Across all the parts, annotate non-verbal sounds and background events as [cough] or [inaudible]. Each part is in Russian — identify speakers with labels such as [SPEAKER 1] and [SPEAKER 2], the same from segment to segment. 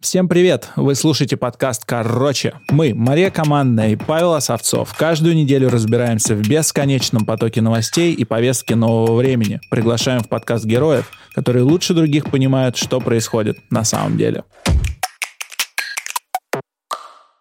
[SPEAKER 1] Всем привет! Вы слушаете подкаст «Короче». Мы, Мария Командная и Павел Осовцов, каждую неделю разбираемся в бесконечном потоке новостей и повестки нового времени. Приглашаем в подкаст героев, которые лучше других понимают, что происходит на самом деле.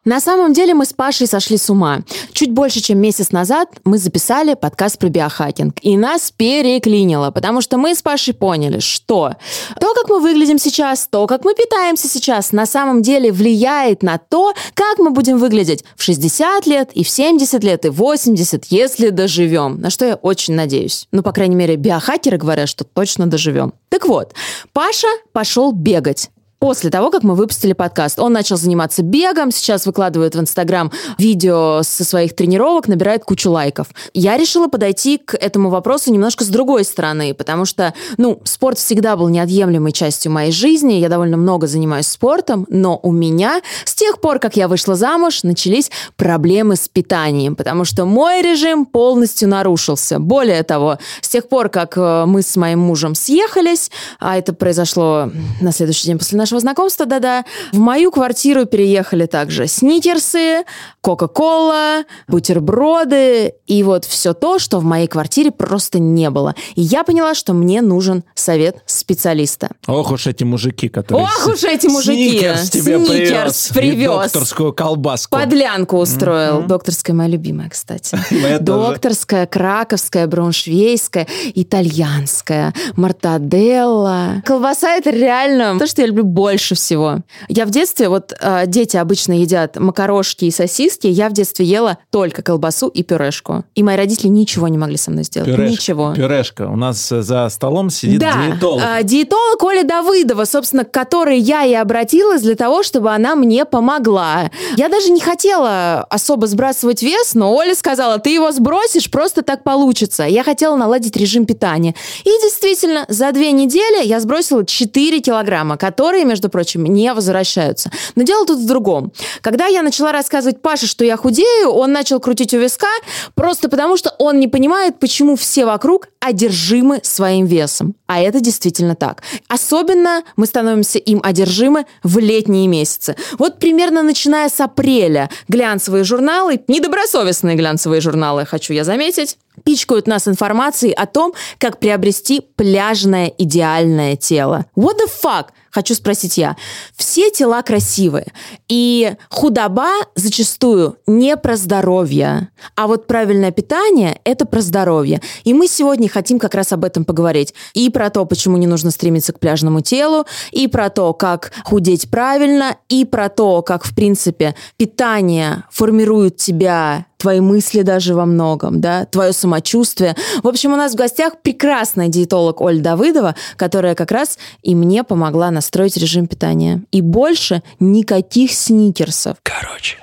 [SPEAKER 2] На самом деле мы с Пашей сошли с ума. Чуть больше, чем месяц назад мы записали подкаст про биохакинг. И нас переклинило, потому что мы с Пашей поняли, что то, как мы выглядим сейчас, то, как мы питаемся сейчас, на самом деле влияет на то, как мы будем выглядеть в 60 лет, и в 70 лет, и в 80, если доживем. На что я очень надеюсь. Ну, по крайней мере, биохакеры говорят, что точно доживем. Так вот, Паша пошел бегать после того, как мы выпустили подкаст. Он начал заниматься бегом, сейчас выкладывает в Инстаграм видео со своих тренировок, набирает кучу лайков. Я решила подойти к этому вопросу немножко с другой стороны, потому что, ну, спорт всегда был неотъемлемой частью моей жизни, я довольно много занимаюсь спортом, но у меня с тех пор, как я вышла замуж, начались проблемы с питанием, потому что мой режим полностью нарушился. Более того, с тех пор, как э, мы с моим мужем съехались, а это произошло на следующий день после нашего нашего знакомства, да-да. В мою квартиру переехали также сникерсы, кока-кола, бутерброды и вот все то, что в моей квартире просто не было. И я поняла, что мне нужен совет специалиста.
[SPEAKER 1] Ох уж эти мужики, которые...
[SPEAKER 2] Ох уж эти мужики!
[SPEAKER 1] Сникерс тебе
[SPEAKER 2] Сникерс
[SPEAKER 1] привез.
[SPEAKER 2] привез.
[SPEAKER 1] Докторскую колбаску.
[SPEAKER 2] Подлянку устроил. Докторская моя любимая, кстати. [laughs] Докторская, краковская, брауншвейская, итальянская, мартаделла. Колбаса это реально то, что я люблю больше всего. Я в детстве, вот э, дети обычно едят макарошки и сосиски, я в детстве ела только колбасу и пюрешку. И мои родители ничего не могли со мной сделать.
[SPEAKER 1] Пюрешка.
[SPEAKER 2] Ничего.
[SPEAKER 1] Пюрешка. У нас э, за столом сидит
[SPEAKER 2] да,
[SPEAKER 1] диетолог.
[SPEAKER 2] а, диетолог Оля Давыдова, собственно, к которой я и обратилась для того, чтобы она мне помогла. Я даже не хотела особо сбрасывать вес, но Оля сказала, ты его сбросишь, просто так получится. Я хотела наладить режим питания. И действительно, за две недели я сбросила 4 килограмма, которые, между прочим, не возвращаются. Но дело тут в другом. Когда я начала рассказывать Паше, что я худею, он начал крутить у виска, просто потому что он не понимает, почему все вокруг одержимы своим весом. А это действительно так. Особенно мы становимся им одержимы в летние месяцы. Вот примерно начиная с апреля глянцевые журналы, недобросовестные глянцевые журналы, хочу я заметить, пичкают нас информацией о том, как приобрести пляжное идеальное тело. What the fuck? Хочу спросить я. Все тела красивые. И худоба зачастую не про здоровье. А вот правильное питание – это про здоровье. И мы сегодня хотим как раз об этом поговорить. И про то, почему не нужно стремиться к пляжному телу, и про то, как худеть правильно, и про то, как, в принципе, питание формирует тебя твои мысли даже во многом, да, твое самочувствие. В общем, у нас в гостях прекрасная диетолог Оля Давыдова, которая как раз и мне помогла настроить режим питания. И больше никаких сникерсов.
[SPEAKER 1] Короче.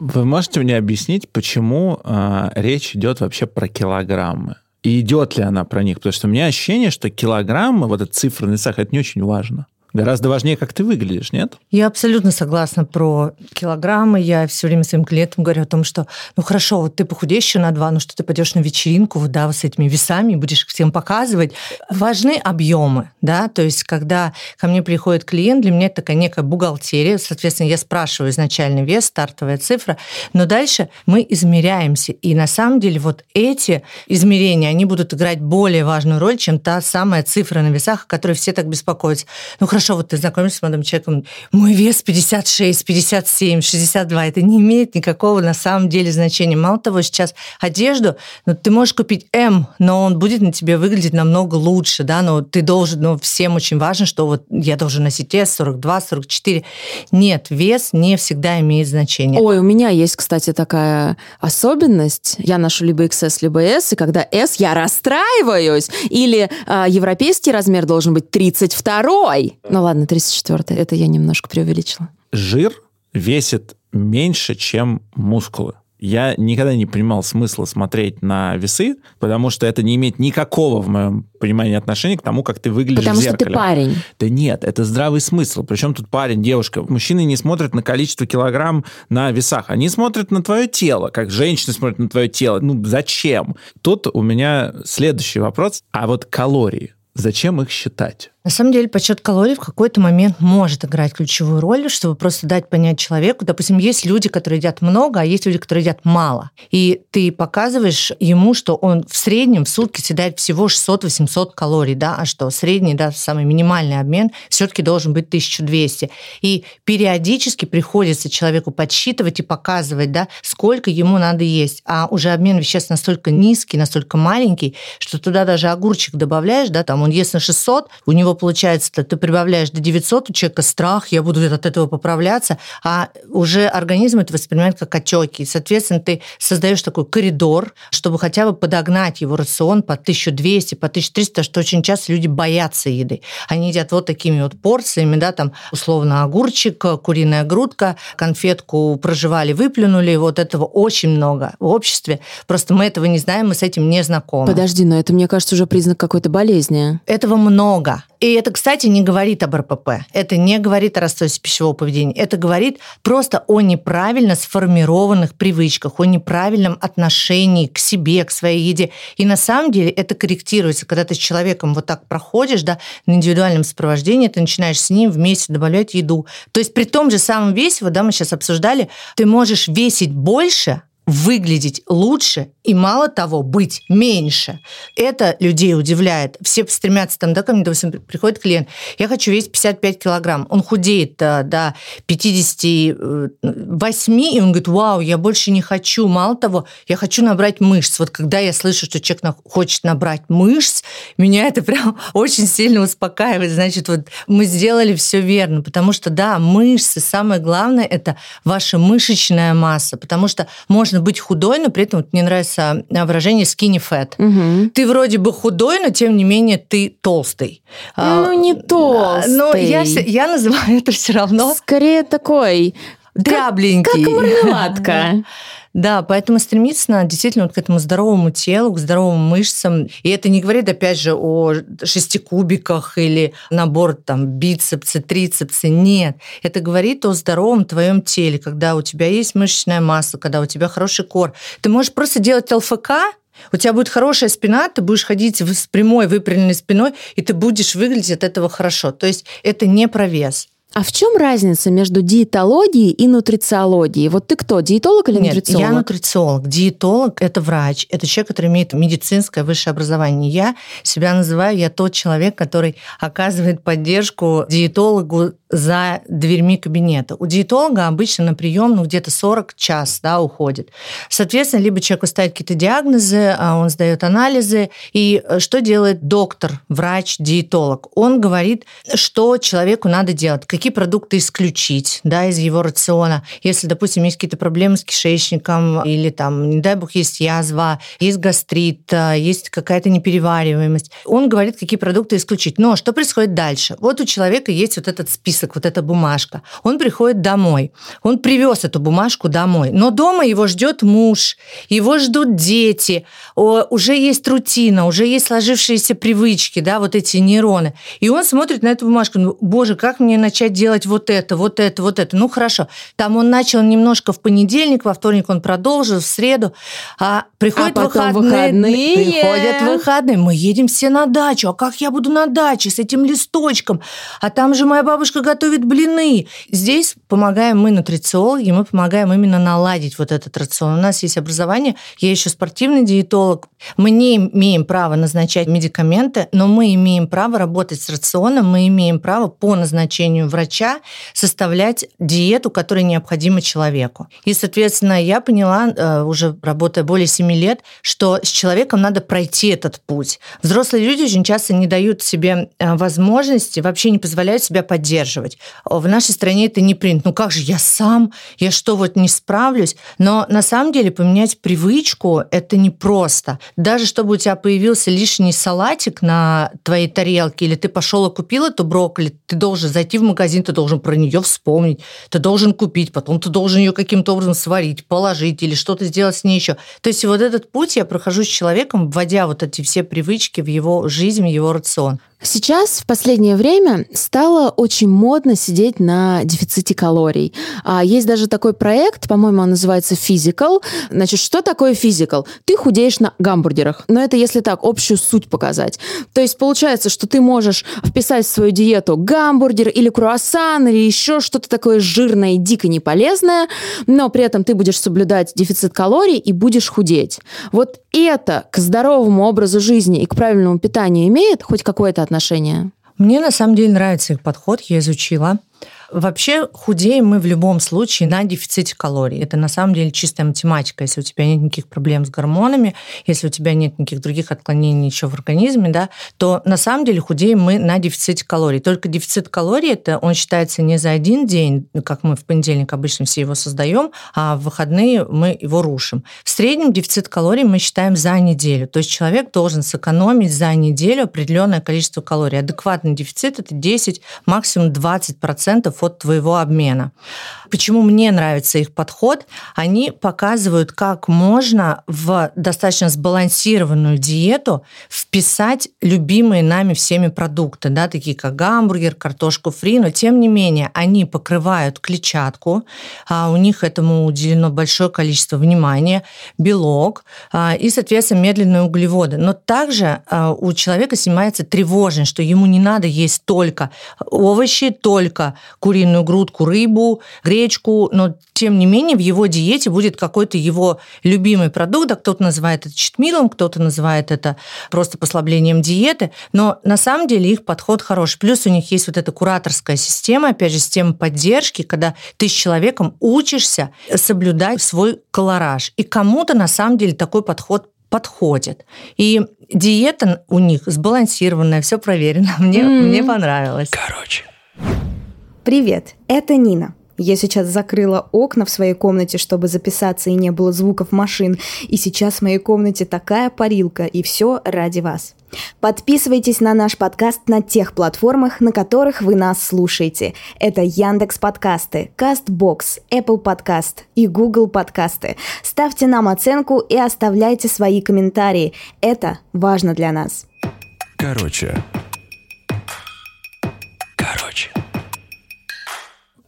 [SPEAKER 1] Вы можете мне объяснить, почему э, речь идет вообще про килограммы? И идет ли она про них? Потому что у меня ощущение, что килограммы, вот эта цифра на весах, это не очень важно. Гораздо важнее, как ты выглядишь, нет?
[SPEAKER 3] Я абсолютно согласна про килограммы. Я все время своим клиентам говорю о том, что, ну хорошо, вот ты похудеешь еще на два, ну что ты пойдешь на вечеринку, вот, да, вот с этими весами, будешь всем показывать. Важны объемы, да, то есть когда ко мне приходит клиент, для меня это такая некая бухгалтерия, соответственно, я спрашиваю изначальный вес, стартовая цифра, но дальше мы измеряемся, и на самом деле вот эти измерения, они будут играть более важную роль, чем та самая цифра на весах, о которой все так беспокоятся. Ну хорошо, вот ты знакомишься с молодым человеком, мой вес 56, 57, 62, это не имеет никакого на самом деле значения. Мало того, сейчас одежду, ну, ты можешь купить М, но он будет на тебе выглядеть намного лучше, да, но ты должен, ну, всем очень важно, что вот я должен носить S 42, 44. Нет, вес не всегда имеет значение.
[SPEAKER 2] Ой, у меня есть, кстати, такая особенность. Я ношу либо XS, либо S, и когда S, я расстраиваюсь. Или а, европейский размер должен быть 32 Ну ладно, 34 это я немножко преувеличила.
[SPEAKER 1] Жир весит меньше, чем мускулы. Я никогда не понимал смысла смотреть на весы, потому что это не имеет никакого, в моем понимании, отношения к тому, как ты выглядишь
[SPEAKER 2] Потому
[SPEAKER 1] в
[SPEAKER 2] что
[SPEAKER 1] зеркале.
[SPEAKER 2] ты парень.
[SPEAKER 1] Да нет, это здравый смысл. Причем тут парень, девушка. Мужчины не смотрят на количество килограмм на весах. Они смотрят на твое тело, как женщины смотрят на твое тело. Ну, зачем? Тут у меня следующий вопрос. А вот калории, зачем их считать?
[SPEAKER 3] На самом деле подсчет калорий в какой-то момент может играть ключевую роль, чтобы просто дать понять человеку. Допустим, есть люди, которые едят много, а есть люди, которые едят мало. И ты показываешь ему, что он в среднем в сутки съедает всего 600-800 калорий, да, а что средний, да, самый минимальный обмен все-таки должен быть 1200. И периодически приходится человеку подсчитывать и показывать, да, сколько ему надо есть. А уже обмен веществ настолько низкий, настолько маленький, что туда даже огурчик добавляешь, да, там он ест на 600, у него получается, ты прибавляешь до 900, у человека страх, я буду от этого поправляться, а уже организм это воспринимает как отеки. И, соответственно, ты создаешь такой коридор, чтобы хотя бы подогнать его рацион по 1200, по 1300, что очень часто люди боятся еды. Они едят вот такими вот порциями, да, там условно огурчик, куриная грудка, конфетку проживали, выплюнули, вот этого очень много в обществе. Просто мы этого не знаем, мы с этим не знакомы.
[SPEAKER 2] Подожди, но это, мне кажется, уже признак какой-то болезни.
[SPEAKER 3] Этого много. И это, кстати, не говорит об РПП. Это не говорит о расстройстве пищевого поведения. Это говорит просто о неправильно сформированных привычках, о неправильном отношении к себе, к своей еде. И на самом деле это корректируется, когда ты с человеком вот так проходишь, да, на индивидуальном сопровождении, ты начинаешь с ним вместе добавлять еду. То есть при том же самом весе, вот, да, мы сейчас обсуждали, ты можешь весить больше, выглядеть лучше и, мало того, быть меньше. Это людей удивляет. Все стремятся там, да, ко мне, допустим, приходит клиент, я хочу весить 55 килограмм. Он худеет да, до 58, и он говорит, вау, я больше не хочу. Мало того, я хочу набрать мышц. Вот когда я слышу, что человек хочет набрать мышц, меня это прям [laughs] очень сильно успокаивает. Значит, вот мы сделали все верно, потому что, да, мышцы, самое главное, это ваша мышечная масса, потому что можно можно быть худой, но при этом вот мне нравится а, выражение skinny fat. Угу. Ты вроде бы худой, но тем не менее ты толстый.
[SPEAKER 2] А, ну, не толстый.
[SPEAKER 3] Но я, я называю [laughs] это все равно...
[SPEAKER 2] Скорее такой...
[SPEAKER 3] Дрябленький.
[SPEAKER 2] Как, как мармеладка. [laughs]
[SPEAKER 3] Да, поэтому стремиться надо действительно вот к этому здоровому телу, к здоровым мышцам. И это не говорит, опять же, о шестикубиках или набор там бицепсы, трицепсы. Нет. Это говорит о здоровом твоем теле, когда у тебя есть мышечная масса, когда у тебя хороший кор. Ты можешь просто делать ЛФК, у тебя будет хорошая спина, ты будешь ходить с прямой выпрямленной спиной, и ты будешь выглядеть от этого хорошо. То есть это не про вес.
[SPEAKER 2] А в чем разница между диетологией и нутрициологией? Вот ты кто, диетолог или
[SPEAKER 3] Нет,
[SPEAKER 2] нутрициолог?
[SPEAKER 3] я нутрициолог. Диетолог – это врач, это человек, который имеет медицинское высшее образование. Я себя называю, я тот человек, который оказывает поддержку диетологу за дверьми кабинета. У диетолога обычно на прием ну, где-то 40 час да, уходит. Соответственно, либо человеку ставят какие-то диагнозы, а он сдает анализы. И э, что делает доктор, врач, диетолог? Он говорит, что человеку надо делать, какие продукты исключить да, из его рациона. Если, допустим, есть какие-то проблемы с кишечником, или там, не дай бог, есть язва, есть гастрит, а, есть какая-то неперевариваемость, он говорит, какие продукты исключить. Но что происходит дальше? Вот у человека есть вот этот список, вот эта бумажка. Он приходит домой, он привез эту бумажку домой, но дома его ждет муж, его ждут дети, уже есть рутина, уже есть сложившиеся привычки, да, вот эти нейроны. И он смотрит на эту бумажку, ну, боже, как мне начать делать вот это, вот это, вот это. Ну, хорошо. Там он начал немножко в понедельник, во вторник он продолжил, в среду. А приходят
[SPEAKER 2] а
[SPEAKER 3] выходные,
[SPEAKER 2] выходные.
[SPEAKER 3] Приходят выходные. Мы едем все на дачу. А как я буду на даче с этим листочком? А там же моя бабушка готовит блины. Здесь помогаем мы нутрициологи, мы помогаем именно наладить вот этот рацион. У нас есть образование, я еще спортивный диетолог. Мы не имеем права назначать медикаменты, но мы имеем право работать с рационом, мы имеем право по назначению врача составлять диету, которая необходима человеку. И, соответственно, я поняла, э, уже работая более 7 лет, что с человеком надо пройти этот путь. Взрослые люди очень часто не дают себе э, возможности, вообще не позволяют себя поддерживать. В нашей стране это не принято. Ну как же, я сам, я что, вот не справлюсь? Но на самом деле поменять привычку – это непросто. Даже чтобы у тебя появился лишний салатик на твоей тарелке, или ты пошел и купил эту брокколи, ты должен зайти в магазин, магазин, ты должен про нее вспомнить, ты должен купить, потом ты должен ее каким-то образом сварить, положить или что-то сделать с ней еще. То есть вот этот путь я прохожу с человеком, вводя вот эти все привычки в его жизнь, в его рацион.
[SPEAKER 2] Сейчас в последнее время стало очень модно сидеть на дефиците калорий. А есть даже такой проект, по-моему, он называется Physical. Значит, что такое Physical? Ты худеешь на гамбургерах. Но это если так, общую суть показать. То есть получается, что ты можешь вписать в свою диету гамбургер или круассан или еще что-то такое жирное и дико неполезное, но при этом ты будешь соблюдать дефицит калорий и будешь худеть. Вот это к здоровому образу жизни и к правильному питанию имеет хоть какое-то отношение?
[SPEAKER 3] Мне на самом деле нравится их подход, я изучила. Вообще худеем мы в любом случае на дефиците калорий. Это на самом деле чистая математика. Если у тебя нет никаких проблем с гормонами, если у тебя нет никаких других отклонений еще в организме, да, то на самом деле худеем мы на дефиците калорий. Только дефицит калорий, это он считается не за один день, как мы в понедельник обычно все его создаем, а в выходные мы его рушим. В среднем дефицит калорий мы считаем за неделю. То есть человек должен сэкономить за неделю определенное количество калорий. Адекватный дефицит – это 10, максимум 20% от твоего обмена. Почему мне нравится их подход? Они показывают, как можно в достаточно сбалансированную диету вписать любимые нами всеми продукты, да, такие как гамбургер, картошку фри, но тем не менее они покрывают клетчатку, а у них этому уделено большое количество внимания, белок а, и, соответственно, медленные углеводы. Но также а, у человека снимается тревожность, что ему не надо есть только овощи, только куриную грудку, рыбу, гречку, но тем не менее в его диете будет какой-то его любимый продукт, а кто-то называет это читмилом, кто-то называет это просто послаблением диеты, но на самом деле их подход хороший. Плюс у них есть вот эта кураторская система, опять же, система поддержки, когда ты с человеком учишься соблюдать свой колораж. И кому-то на самом деле такой подход подходит. И диета у них сбалансированная, все проверено. [laughs] Мне, mm-hmm. мне понравилось.
[SPEAKER 1] Короче.
[SPEAKER 4] Привет, это Нина. Я сейчас закрыла окна в своей комнате, чтобы записаться и не было звуков машин. И сейчас в моей комнате такая парилка, и все ради вас. Подписывайтесь на наш подкаст на тех платформах, на которых вы нас слушаете. Это Яндекс Подкасты, Castbox, Apple Подкаст и Google Подкасты. Ставьте нам оценку и оставляйте свои комментарии. Это важно для нас.
[SPEAKER 1] Короче.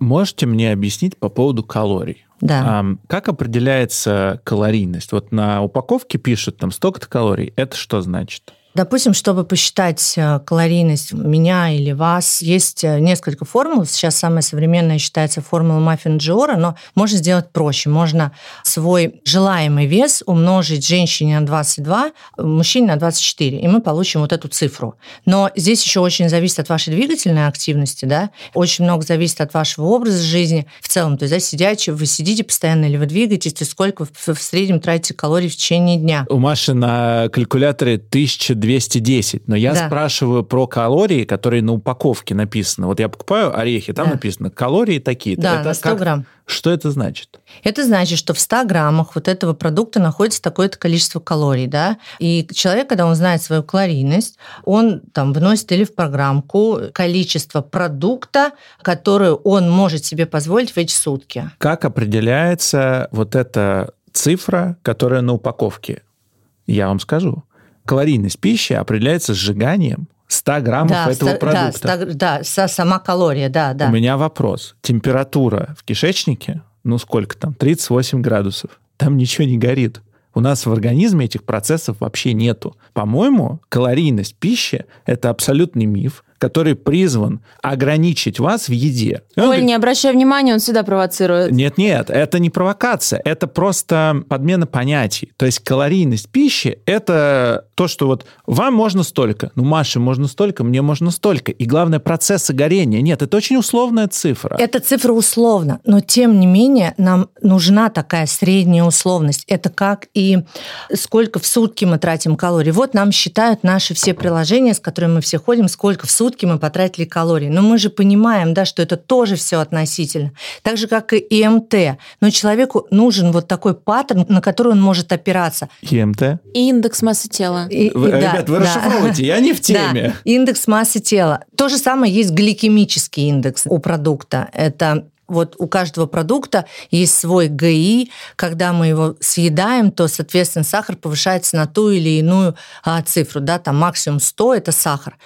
[SPEAKER 1] Можете мне объяснить по поводу калорий?
[SPEAKER 3] Да.
[SPEAKER 1] А, как определяется калорийность? Вот на упаковке пишут там столько-то калорий. Это что значит?
[SPEAKER 3] Допустим, чтобы посчитать э, калорийность меня или вас, есть э, несколько формул. Сейчас самая современная считается формула маффин Джиора, но можно сделать проще. Можно свой желаемый вес умножить женщине на 22, мужчине на 24, и мы получим вот эту цифру. Но здесь еще очень зависит от вашей двигательной активности, да, очень много зависит от вашего образа жизни в целом. То есть, да, сидячи, вы сидите постоянно или вы двигаетесь, есть сколько вы в среднем тратите калорий в течение дня.
[SPEAKER 1] У Маши на калькуляторе 1000 210. Но я да. спрашиваю про калории, которые на упаковке написаны. Вот я покупаю орехи, там да. написано калории такие-то.
[SPEAKER 3] Да, это на 100 как... грамм.
[SPEAKER 1] Что это значит?
[SPEAKER 3] Это значит, что в 100 граммах вот этого продукта находится такое-то количество калорий, да, и человек, когда он знает свою калорийность, он там вносит или в программку количество продукта, которое он может себе позволить в эти сутки.
[SPEAKER 1] Как определяется вот эта цифра, которая на упаковке? Я вам скажу калорийность пищи определяется сжиганием 100 граммов да, этого 100, продукта.
[SPEAKER 3] Да, 100, да, сама калория, да, да.
[SPEAKER 1] У меня вопрос. Температура в кишечнике, ну сколько там, 38 градусов. Там ничего не горит. У нас в организме этих процессов вообще нету. По-моему, калорийность пищи – это абсолютный миф который призван ограничить вас в еде.
[SPEAKER 2] Оль, говорит, не обращай внимания, он всегда провоцирует.
[SPEAKER 1] Нет-нет, это не провокация, это просто подмена понятий. То есть калорийность пищи – это то, что вот вам можно столько, ну, Маше можно столько, мне можно столько. И главное, процессы горения. Нет, это очень условная цифра.
[SPEAKER 3] Это цифра условно, но тем не менее нам нужна такая средняя условность. Это как и сколько в сутки мы тратим калорий. Вот нам считают наши все приложения, с которыми мы все ходим, сколько в сутки сутки мы потратили калорий. Но мы же понимаем, да, что это тоже все относительно. Так же, как и ИМТ. Но человеку нужен вот такой паттерн, на который он может опираться.
[SPEAKER 1] ИМТ?
[SPEAKER 2] Индекс массы тела.
[SPEAKER 1] И, вы, и, Ребят, да, вы да. расшифровываете, я не в [laughs] теме.
[SPEAKER 3] Да, индекс массы тела. То же самое есть гликемический индекс у продукта. Это вот у каждого продукта есть свой ГИ. Когда мы его съедаем, то, соответственно, сахар повышается на ту или иную а, цифру. Да, там максимум 100 – это сахар.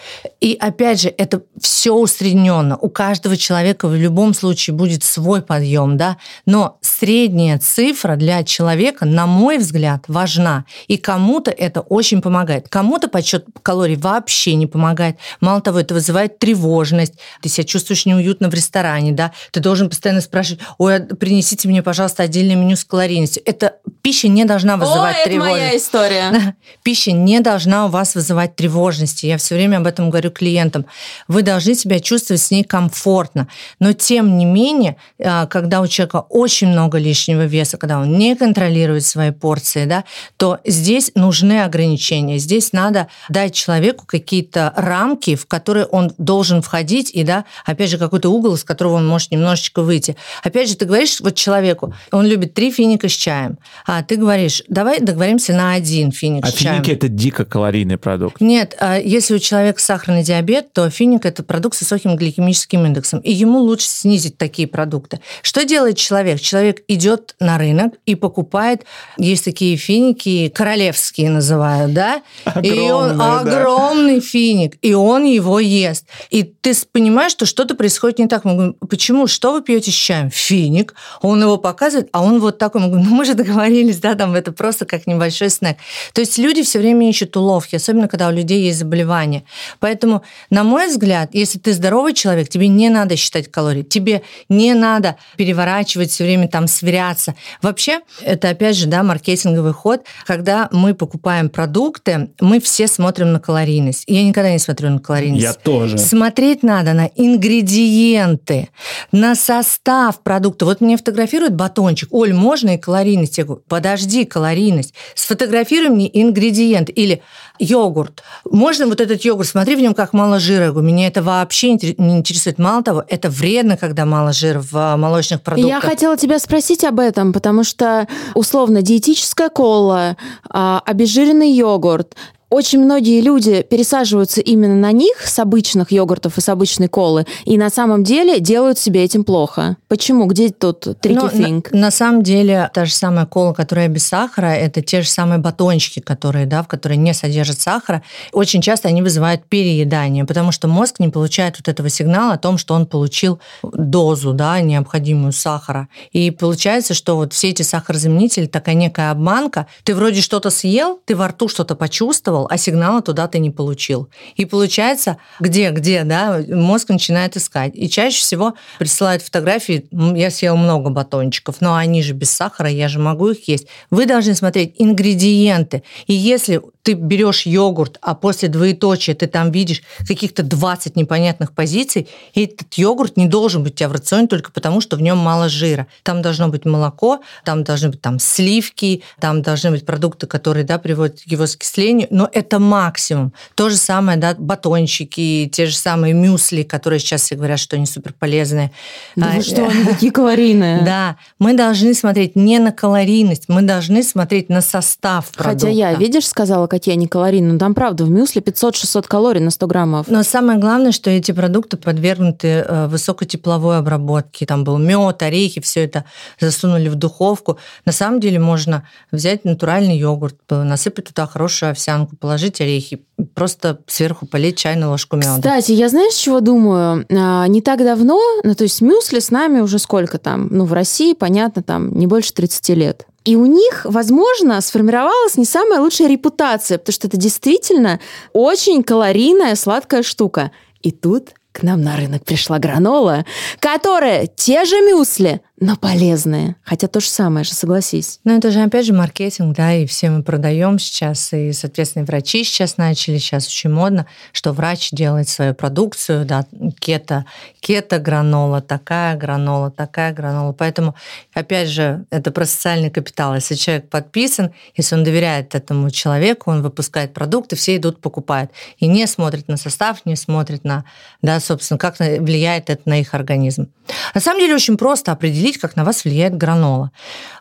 [SPEAKER 3] И опять же, это все усредненно. У каждого человека в любом случае будет свой подъем. Да? Но средняя цифра для человека, на мой взгляд, важна. И кому-то это очень помогает. Кому-то подсчет калорий вообще не помогает. Мало того, это вызывает тревожность. Ты себя чувствуешь неуютно в ресторане. Да? Ты должен постоянно спрашивать, ой, а принесите мне, пожалуйста, отдельное меню с калорийностью. Это пища не должна вызывать
[SPEAKER 2] О,
[SPEAKER 3] тревожность.
[SPEAKER 2] это моя история. [laughs]
[SPEAKER 3] Пища не должна у вас вызывать тревожности. Я все время об этом говорю клиентам. Вы должны себя чувствовать с ней комфортно. Но тем не менее, а, когда у человека очень много лишнего веса, когда он не контролирует свои порции, да, то здесь нужны ограничения. Здесь надо дать человеку какие-то рамки, в которые он должен входить, и, да, опять же, какой-то угол, из которого он может немножечко выйти. Опять же, ты говоришь вот человеку, он любит три финика с чаем, а ты говоришь, давай договоримся на один финик
[SPEAKER 1] а финики – это дико калорийный продукт.
[SPEAKER 3] Нет, а если у человека сахарный диабет, то финик – это продукт с высоким гликемическим индексом, и ему лучше снизить такие продукты. Что делает человек? Человек идет на рынок и покупает, есть такие финики, королевские называют, да?
[SPEAKER 1] Огромные,
[SPEAKER 3] и он
[SPEAKER 1] да.
[SPEAKER 3] огромный финик, и он его ест. И ты понимаешь, что что-то происходит не так. Мы говорим, почему? Что вы пьете с чаем? Финик. Он его показывает, а он вот такой. Мы говорим, ну мы же договорились, да, там это просто как небольшой снэк. То есть люди все время ищут уловки, особенно когда у людей есть заболевания. Поэтому, на мой взгляд, если ты здоровый человек, тебе не надо считать калории, тебе не надо переворачивать все время там сверяться. Вообще, это опять же, да, маркетинговый ход, когда мы покупаем продукты, мы все смотрим на калорийность. Я никогда не смотрю на калорийность.
[SPEAKER 1] Я тоже.
[SPEAKER 3] Смотреть надо на ингредиенты, на состав продукта. Вот мне фотографируют батончик. Оль, можно и калорийность? Я говорю, подожди, калорийность. Сфотографируй мне ингредиент. Или йогурт. Можно вот этот йогурт, смотри в нем как мало жира. Меня это вообще не интересует. Мало того, это вредно, когда мало жира в а, молочных продуктах.
[SPEAKER 2] Я хотела тебя спросить об этом, потому что условно диетическая кола, а, обезжиренный йогурт очень многие люди пересаживаются именно на них с обычных йогуртов и с обычной колы, и на самом деле делают себе этим плохо. Почему? Где тут tricky thing?
[SPEAKER 3] На, на самом деле, та же самая кола, которая без сахара, это те же самые батончики, которые, да, в которые не содержат сахара. Очень часто они вызывают переедание, потому что мозг не получает вот этого сигнала о том, что он получил дозу, да, необходимую сахара. И получается, что вот все эти сахарозаменители, такая некая обманка. Ты вроде что-то съел, ты во рту что-то почувствовал, почувствовал, а сигнала туда ты не получил. И получается, где-где, да, мозг начинает искать. И чаще всего присылают фотографии, я съел много батончиков, но они же без сахара, я же могу их есть. Вы должны смотреть ингредиенты. И если ты берешь йогурт, а после двоеточия ты там видишь каких-то 20 непонятных позиций, и этот йогурт не должен быть у тебя в рационе только потому, что в нем мало жира. Там должно быть молоко, там должны быть там сливки, там должны быть продукты, которые да, приводят к его скислению, но это максимум. То же самое, да, батончики, те же самые мюсли, которые сейчас все говорят, что они супер полезные.
[SPEAKER 2] Да а, что, они [laughs] такие калорийные.
[SPEAKER 3] Да, мы должны смотреть не на калорийность, мы должны смотреть на состав продукта.
[SPEAKER 2] Хотя я, видишь, сказала, какие они калорийные. Но там, правда, в мюсле 500-600 калорий на 100 граммов.
[SPEAKER 3] Но самое главное, что эти продукты подвергнуты э, высокотепловой обработке. Там был мед, орехи, все это засунули в духовку. На самом деле можно взять натуральный йогурт, насыпать туда хорошую овсянку, положить орехи, просто сверху полить чайную ложку меда.
[SPEAKER 2] Кстати, я знаешь, чего думаю? А, не так давно, ну, то есть мюсли с нами уже сколько там? Ну, в России, понятно, там не больше 30 лет. И у них, возможно, сформировалась не самая лучшая репутация, потому что это действительно очень калорийная сладкая штука. И тут к нам на рынок пришла гранола, которая те же мюсли, но полезные. Хотя то же самое же, согласись.
[SPEAKER 3] Ну, это же, опять же, маркетинг, да, и все мы продаем сейчас, и, соответственно, врачи сейчас начали, сейчас очень модно, что врач делает свою продукцию, да, кето, кето гранола, такая гранола, такая гранола. Поэтому, опять же, это про социальный капитал. Если человек подписан, если он доверяет этому человеку, он выпускает продукты, все идут, покупают. И не смотрят на состав, не смотрят на, да, собственно, как влияет это на их организм. На самом деле очень просто определить, как на вас влияет гранола.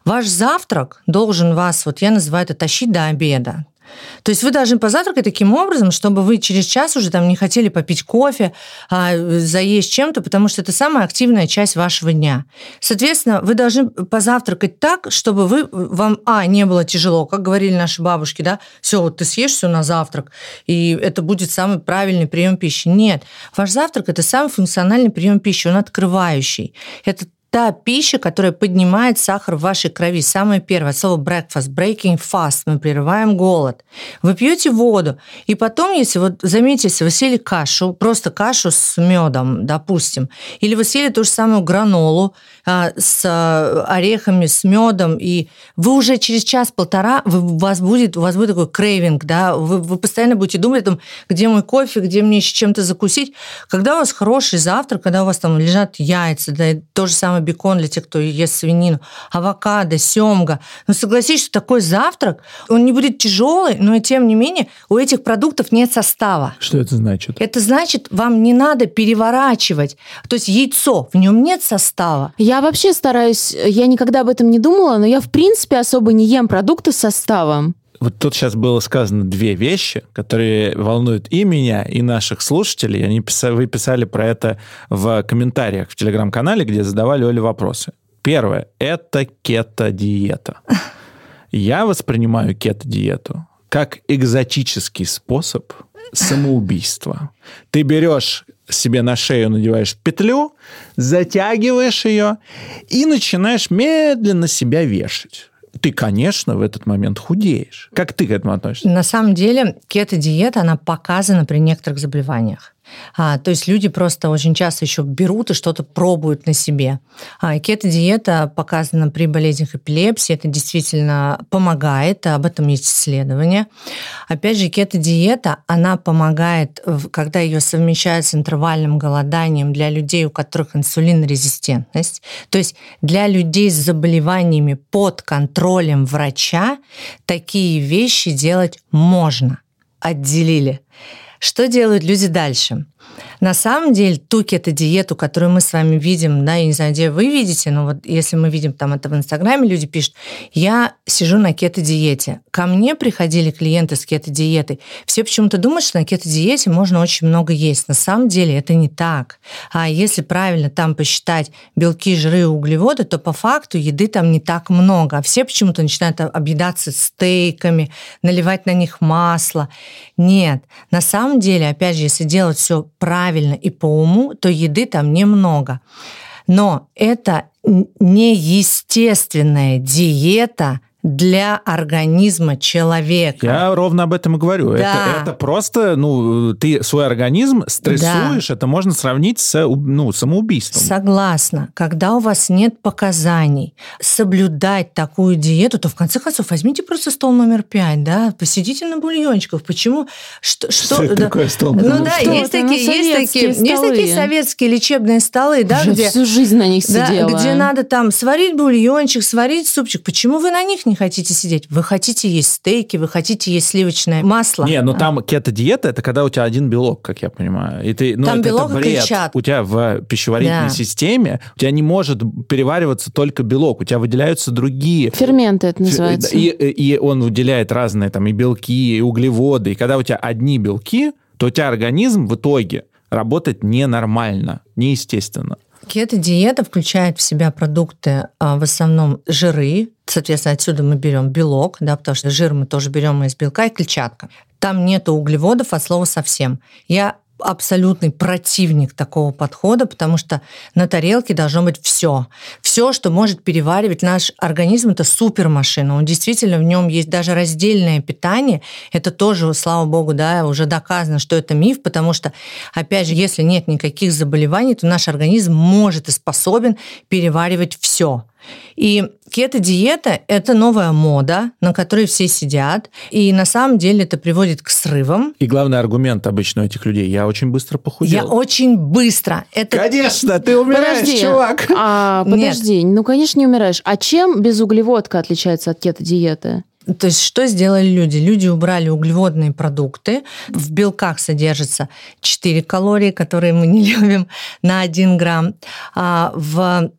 [SPEAKER 3] Ваш завтрак должен вас, вот я называю это, тащить до обеда. То есть вы должны позавтракать таким образом, чтобы вы через час уже там не хотели попить кофе, а заесть чем-то, потому что это самая активная часть вашего дня. Соответственно, вы должны позавтракать так, чтобы вы, вам, а, не было тяжело, как говорили наши бабушки, да, все, вот ты съешь все на завтрак, и это будет самый правильный прием пищи. Нет, ваш завтрак – это самый функциональный прием пищи, он открывающий. Это та пища, которая поднимает сахар в вашей крови. Самое первое, слово breakfast, breaking fast, мы прерываем голод. Вы пьете воду, и потом, если вот заметьте, если вы съели кашу, просто кашу с медом, допустим, или вы съели ту же самую гранолу а, с а, орехами, с медом, и вы уже через час-полтора, у вас будет, у вас будет такой крейвинг, да, вы, вы постоянно будете думать, там, где мой кофе, где мне еще чем-то закусить. Когда у вас хороший завтрак, когда у вас там лежат яйца, да, то же самое бекон для тех, кто ест свинину, авокадо, семга. Но согласись, что такой завтрак, он не будет тяжелый, но тем не менее у этих продуктов нет состава.
[SPEAKER 1] Что это значит?
[SPEAKER 3] Это значит, вам не надо переворачивать. То есть яйцо, в нем нет состава.
[SPEAKER 2] Я вообще стараюсь, я никогда об этом не думала, но я в принципе особо не ем продукты с составом.
[SPEAKER 1] Вот тут сейчас было сказано две вещи, которые волнуют и меня, и наших слушателей. Они писали, вы писали про это в комментариях в телеграм-канале, где задавали Оле вопросы. Первое – это кето-диета. Я воспринимаю кето-диету как экзотический способ самоубийства. Ты берешь себе на шею надеваешь петлю, затягиваешь ее и начинаешь медленно себя вешать ты, конечно, в этот момент худеешь. Как ты к этому относишься?
[SPEAKER 3] На самом деле, кето-диета, она показана при некоторых заболеваниях. А, то есть люди просто очень часто еще берут и что-то пробуют на себе. А, кето-диета показана при болезнях эпилепсии. Это действительно помогает. Об этом есть исследования. Опять же, кето-диета, она помогает, когда ее совмещают с интервальным голоданием для людей, у которых инсулинорезистентность. То есть для людей с заболеваниями под контролем врача такие вещи делать можно. Отделили. Что делают люди дальше? На самом деле, ту кето-диету, которую мы с вами видим, да, я не знаю, где вы видите, но вот если мы видим там это в Инстаграме, люди пишут, я сижу на кето-диете. Ко мне приходили клиенты с кето-диетой. Все почему-то думают, что на кето-диете можно очень много есть. На самом деле это не так. А если правильно там посчитать белки, жиры углеводы, то по факту еды там не так много. А все почему-то начинают объедаться стейками, наливать на них масло. Нет. На самом деле, опять же, если делать все правильно и по уму, то еды там немного. Но это неестественная диета для организма человека.
[SPEAKER 1] Я ровно об этом и говорю. Да. Это, это просто, ну, ты свой организм стрессуешь, да. это можно сравнить с ну, самоубийством.
[SPEAKER 3] Согласна. Когда у вас нет показаний соблюдать такую диету, то в конце концов возьмите просто стол номер пять, да, посидите на бульончиках. Почему?
[SPEAKER 1] Что, что, что да. такое стол
[SPEAKER 3] номер Ну да, что есть, такие, ну, есть, такие, есть такие советские лечебные столы, да,
[SPEAKER 2] Уже где... всю жизнь на них сидела.
[SPEAKER 3] Да, где надо там сварить бульончик, сварить супчик. Почему вы на них не не хотите сидеть. Вы хотите есть стейки, вы хотите есть сливочное масло.
[SPEAKER 1] Не, ну там кето-диета, это когда у тебя один белок, как я понимаю. И ты, ну,
[SPEAKER 3] там
[SPEAKER 1] это,
[SPEAKER 3] белок
[SPEAKER 1] это бред.
[SPEAKER 3] и клетчатка.
[SPEAKER 1] У тебя в пищеварительной да. системе у тебя не может перевариваться только белок, у тебя выделяются другие...
[SPEAKER 2] Ферменты это называется.
[SPEAKER 1] И, и он выделяет разные там и белки, и углеводы. И когда у тебя одни белки, то у тебя организм в итоге работает ненормально, неестественно.
[SPEAKER 3] Кето-диета включает в себя продукты а, в основном жиры, соответственно, отсюда мы берем белок, да, потому что жир мы тоже берем из белка и клетчатка. Там нету углеводов от слова совсем. Я абсолютный противник такого подхода, потому что на тарелке должно быть все. Все, что может переваривать наш организм, это супермашина. Он действительно, в нем есть даже раздельное питание. Это тоже, слава богу, да, уже доказано, что это миф, потому что, опять же, если нет никаких заболеваний, то наш организм может и способен переваривать все. И кето-диета – это новая мода, на которой все сидят. И на самом деле это приводит к срывам.
[SPEAKER 1] И главный аргумент обычно у этих людей – я очень быстро похудел.
[SPEAKER 3] Я очень быстро. Это...
[SPEAKER 1] Конечно, ты умираешь,
[SPEAKER 2] Подожди,
[SPEAKER 1] чувак.
[SPEAKER 2] А, подожди, ну, конечно, не умираешь. А чем безуглеводка отличается от кето-диеты?
[SPEAKER 3] То есть что сделали люди? Люди убрали углеводные продукты. В белках содержится 4 калории, которые мы не любим, на 1 грамм. А в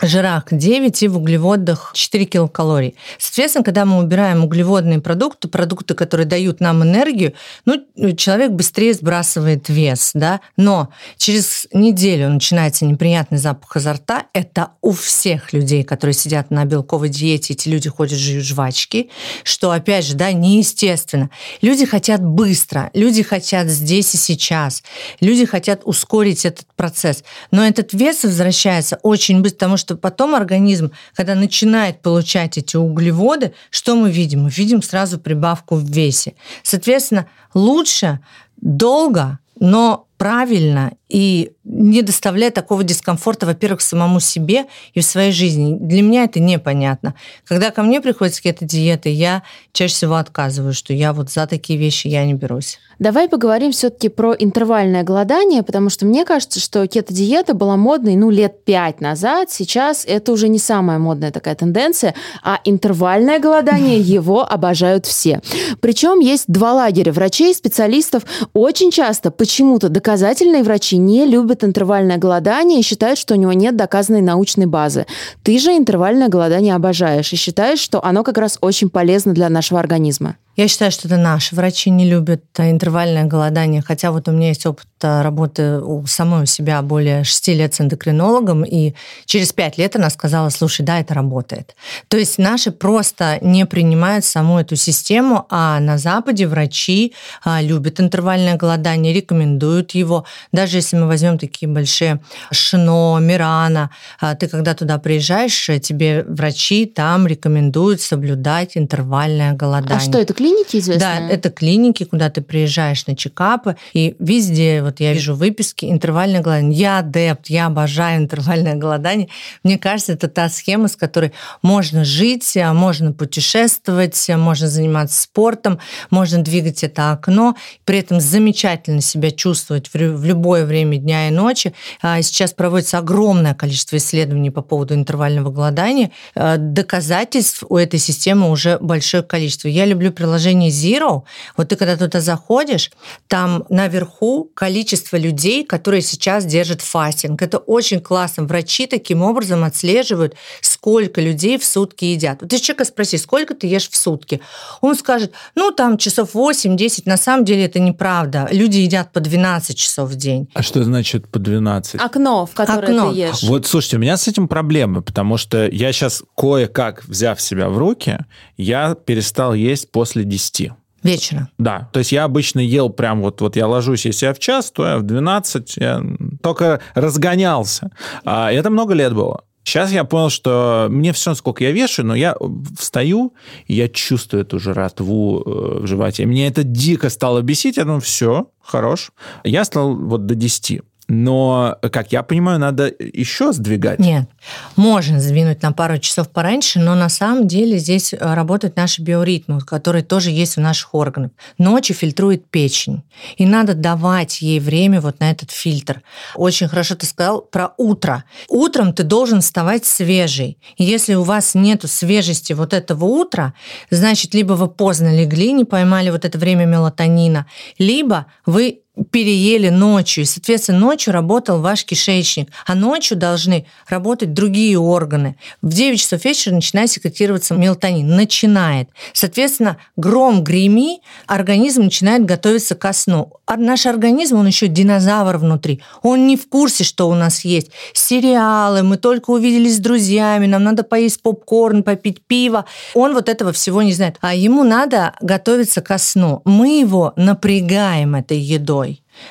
[SPEAKER 3] жирах 9 и в углеводах 4 килокалорий. Соответственно, когда мы убираем углеводные продукты, продукты, которые дают нам энергию, ну, человек быстрее сбрасывает вес, да, но через неделю начинается неприятный запах изо рта. Это у всех людей, которые сидят на белковой диете, эти люди ходят, жуют жвачки, что, опять же, да, неестественно. Люди хотят быстро, люди хотят здесь и сейчас, люди хотят ускорить этот процесс, но этот вес возвращается очень быстро, потому что потом организм, когда начинает получать эти углеводы, что мы видим? Мы видим сразу прибавку в весе. Соответственно, лучше долго, но правильно и не доставляя такого дискомфорта, во-первых, самому себе и в своей жизни. Для меня это непонятно. Когда ко мне приходит какие-то диеты, я чаще всего отказываю, что я вот за такие вещи я не берусь.
[SPEAKER 2] Давай поговорим все-таки про интервальное голодание, потому что мне кажется, что кето-диета была модной, ну, лет пять назад. Сейчас это уже не самая модная такая тенденция, а интервальное голодание, [laughs] его обожают все. Причем есть два лагеря врачей, специалистов. Очень часто почему-то доказательные врачи не любят интервальное голодание и считают, что у него нет доказанной научной базы. Ты же интервальное голодание обожаешь и считаешь, что оно как раз очень полезно для нашего организма.
[SPEAKER 3] Я считаю, что это наши врачи не любят интервальное голодание, хотя вот у меня есть опыт э, работы у самой у себя более 6 лет с эндокринологом, и через 5 лет она сказала, слушай, да, это работает. То есть наши просто не принимают саму эту систему, а на Западе врачи а, любят интервальное голодание, рекомендуют его. Даже если мы возьмем такие большие Шино, Мирана, а, ты когда туда приезжаешь, тебе врачи там рекомендуют соблюдать интервальное голодание.
[SPEAKER 2] А что это, клиники известные?
[SPEAKER 3] Да, это клиники, куда ты приезжаешь на чекапы, и везде, вот я вижу выписки, интервальное голодание. Я адепт, я обожаю интервальное голодание. Мне кажется, это та схема, с которой можно жить, можно путешествовать, можно заниматься спортом, можно двигать это окно, при этом замечательно себя чувствовать в любое время дня и ночи. А сейчас проводится огромное количество исследований по поводу интервального голодания. А, доказательств у этой системы уже большое количество. Я люблю приложение Zero, вот ты когда туда заходишь, там наверху количество людей, которые сейчас держат фастинг. Это очень классно. Врачи таким образом отслеживают, сколько людей в сутки едят. Вот ты человека спроси, сколько ты ешь в сутки? Он скажет, ну, там часов 8-10. На самом деле это неправда. Люди едят по 12 часов в день.
[SPEAKER 1] А что значит по 12?
[SPEAKER 2] Окно, в которое
[SPEAKER 3] Окно.
[SPEAKER 2] ты ешь.
[SPEAKER 1] Вот, слушайте, у меня с этим проблемы, потому что я сейчас кое-как, взяв себя в руки, я перестал есть после 10.
[SPEAKER 3] Вечером.
[SPEAKER 1] Да, то есть я обычно ел прям вот, вот я ложусь, если я в час, то я в 12, я только разгонялся. А это много лет было. Сейчас я понял, что мне все, сколько я вешаю, но я встаю, и я чувствую эту жратву э, в животе. Мне это дико стало бесить. Я думаю, все, хорош. Я стал вот до 10. Но, как я понимаю, надо еще сдвигать.
[SPEAKER 3] Нет, можно сдвинуть на пару часов пораньше, но на самом деле здесь э, работают наши биоритмы, которые тоже есть у наших органов. Ночью фильтрует печень, и надо давать ей время вот на этот фильтр. Очень хорошо ты сказал про утро. Утром ты должен вставать свежий. И если у вас нету свежести вот этого утра, значит, либо вы поздно легли, не поймали вот это время мелатонина, либо вы переели ночью, и, соответственно, ночью работал ваш кишечник, а ночью должны работать другие органы. В 9 часов вечера начинает секретироваться мелатонин. Начинает. Соответственно, гром греми, организм начинает готовиться ко сну. А наш организм, он еще динозавр внутри. Он не в курсе, что у нас есть. Сериалы, мы только увиделись с друзьями, нам надо поесть попкорн, попить пиво. Он вот этого всего не знает. А ему надо готовиться ко сну. Мы его напрягаем этой едой.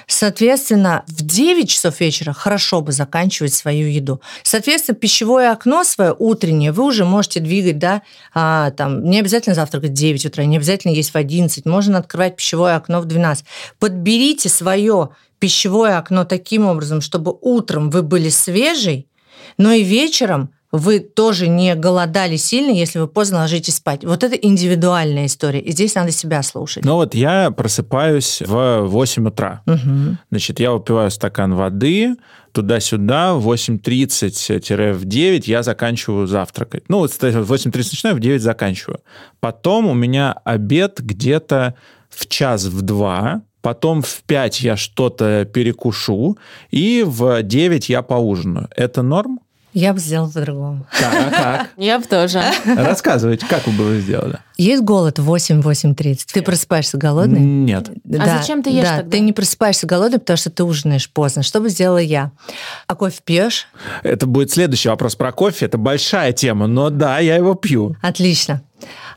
[SPEAKER 3] Соответственно, в 9 часов вечера хорошо бы заканчивать свою еду. Соответственно, пищевое окно свое утреннее вы уже можете двигать, да, а, там, не обязательно завтракать в 9 утра, не обязательно есть в 11, можно открывать пищевое окно в 12. Подберите свое пищевое окно таким образом, чтобы утром вы были свежий, но и вечером вы тоже не голодали сильно, если вы поздно ложитесь спать. Вот это индивидуальная история, и здесь надо себя слушать.
[SPEAKER 1] Ну вот я просыпаюсь в 8 утра.
[SPEAKER 3] Угу.
[SPEAKER 1] Значит, я выпиваю стакан воды, туда-сюда, в 8.30-в 9 я заканчиваю завтракать. Ну, вот, в 8.30 начинаю, в 9 заканчиваю. Потом у меня обед где-то в час, в два, потом в 5 я что-то перекушу, и в 9 я поужинаю. Это норм?
[SPEAKER 3] Я бы сделала по-другому.
[SPEAKER 1] Так, как? [laughs]
[SPEAKER 2] Я бы тоже.
[SPEAKER 1] Рассказывайте, как вы бы вы сделали?
[SPEAKER 3] Есть голод в 8-8.30. Ты просыпаешься голодный?
[SPEAKER 1] Нет.
[SPEAKER 2] А зачем ты ешь
[SPEAKER 3] Да,
[SPEAKER 2] тогда?
[SPEAKER 3] ты не просыпаешься голодный, потому что ты ужинаешь поздно. Что бы сделала я? А кофе пьешь?
[SPEAKER 1] Это будет следующий вопрос про кофе. Это большая тема, но да, я его пью.
[SPEAKER 3] Отлично.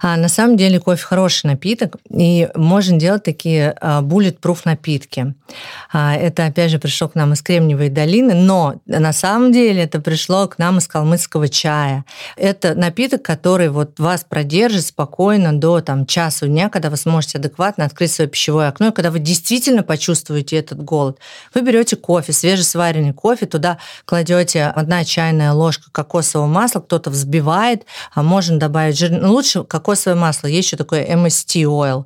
[SPEAKER 3] А на самом деле кофе хороший напиток, и можно делать такие а, bulletproof напитки. А, это, опять же, пришло к нам из Кремниевой долины, но на самом деле это пришло к нам из калмыцкого чая. Это напиток, который вот вас продержит спокойно до там, часу дня, когда вы сможете адекватно открыть свое пищевое окно, и когда вы действительно почувствуете этот голод. Вы берете кофе, свежесваренный кофе, туда кладете одна чайная ложка кокосового масла, кто-то взбивает, а можно добавить жир. Ну, лучше кокосовое масло, есть еще такое MST oil.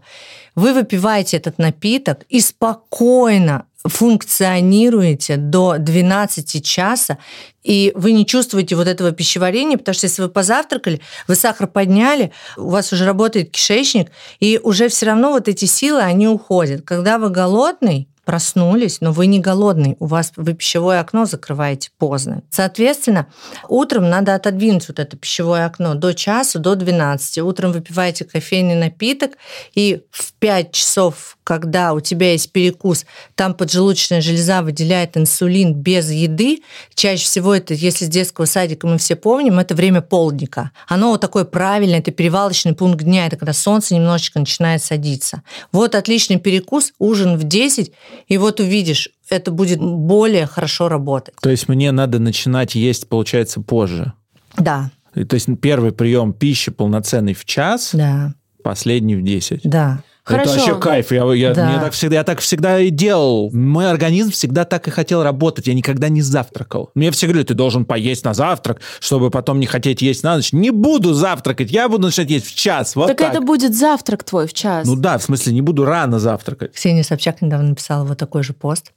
[SPEAKER 3] Вы выпиваете этот напиток и спокойно функционируете до 12 часа, и вы не чувствуете вот этого пищеварения, потому что если вы позавтракали, вы сахар подняли, у вас уже работает кишечник, и уже все равно вот эти силы, они уходят. Когда вы голодный, проснулись, но вы не голодный, у вас вы пищевое окно закрываете поздно. Соответственно, утром надо отодвинуть вот это пищевое окно до часу, до 12. Утром выпиваете кофейный напиток, и в 5 часов, когда у тебя есть перекус, там поджелудочная железа выделяет инсулин без еды. Чаще всего это, если с детского садика мы все помним, это время полдника. Оно вот такое правильное, это перевалочный пункт дня, это когда солнце немножечко начинает садиться. Вот отличный перекус, ужин в 10, и вот увидишь, это будет более хорошо работать.
[SPEAKER 1] То есть мне надо начинать есть, получается, позже.
[SPEAKER 3] Да,
[SPEAKER 1] То есть первый прием пищи полноценный в час,
[SPEAKER 3] да,
[SPEAKER 1] последний в 10.
[SPEAKER 3] да.
[SPEAKER 1] Это
[SPEAKER 2] Хорошо.
[SPEAKER 1] вообще кайф. Я, я,
[SPEAKER 3] Да.
[SPEAKER 1] мне так всегда, я так всегда и делал. Мой организм всегда так и хотел работать. Я никогда не завтракал. Мне все говорили, ты должен поесть на завтрак, чтобы потом не хотеть есть на ночь. Не буду завтракать, я буду начинать есть в час. Вот
[SPEAKER 2] так
[SPEAKER 1] так.
[SPEAKER 2] это будет завтрак твой в час.
[SPEAKER 1] Ну да, в смысле, не буду рано завтракать.
[SPEAKER 3] Ксения Собчак недавно написала вот такой же пост.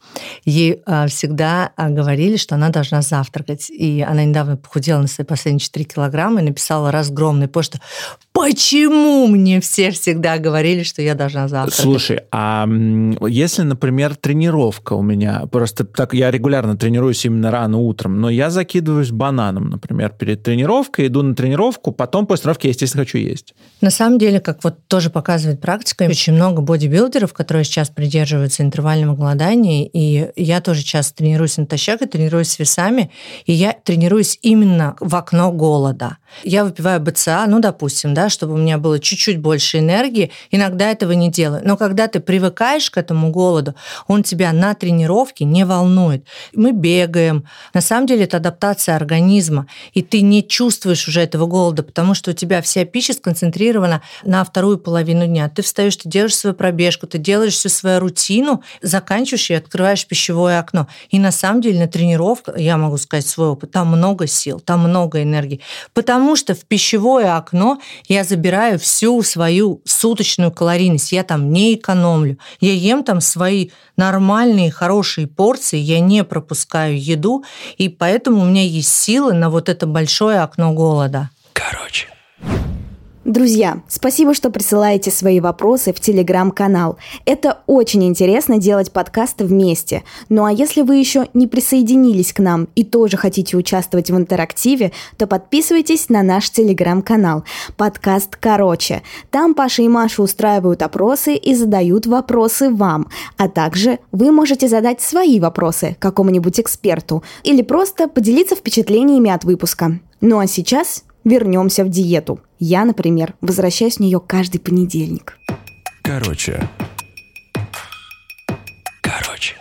[SPEAKER 3] Ей а, всегда а, говорили, что она должна завтракать. И она недавно похудела на свои последние 4 килограмма и написала разгромный пост, что почему мне все всегда говорили, что я должна завтракать?
[SPEAKER 1] Слушай, а если, например, тренировка у меня, просто так я регулярно тренируюсь именно рано утром, но я закидываюсь бананом, например, перед тренировкой, иду на тренировку, потом после тренировки я, естественно, хочу есть.
[SPEAKER 3] На самом деле, как вот тоже показывает практика, очень много бодибилдеров, которые сейчас придерживаются интервального голодания, и я тоже часто тренируюсь натощак и тренируюсь с весами, и я тренируюсь именно в окно голода. Я выпиваю БЦА, ну, допустим, да, чтобы у меня было чуть-чуть больше энергии, иногда этого не делаю. Но когда ты привыкаешь к этому голоду, он тебя на тренировке не волнует. Мы бегаем. На самом деле это адаптация организма, и ты не чувствуешь уже этого голода, потому что у тебя вся пища сконцентрирована на вторую половину дня. Ты встаешь, ты делаешь свою пробежку, ты делаешь всю свою рутину, заканчиваешь и открываешь пищевое окно. И на самом деле на тренировках, я могу сказать свой опыт, там много сил, там много энергии. Потому что в пищевое окно я забираю всю свою суточную калорийность. Я там не экономлю. Я ем там свои нормальные, хорошие порции, я не пропускаю еду, и поэтому у меня есть силы на вот это большое окно голода.
[SPEAKER 1] Короче.
[SPEAKER 4] Друзья, спасибо, что присылаете свои вопросы в телеграм-канал. Это очень интересно делать подкасты вместе. Ну а если вы еще не присоединились к нам и тоже хотите участвовать в интерактиве, то подписывайтесь на наш телеграм-канал «Подкаст Короче». Там Паша и Маша устраивают опросы и задают вопросы вам. А также вы можете задать свои вопросы какому-нибудь эксперту или просто поделиться впечатлениями от выпуска. Ну а сейчас вернемся в диету. Я, например, возвращаюсь в нее каждый понедельник.
[SPEAKER 5] Короче. Короче.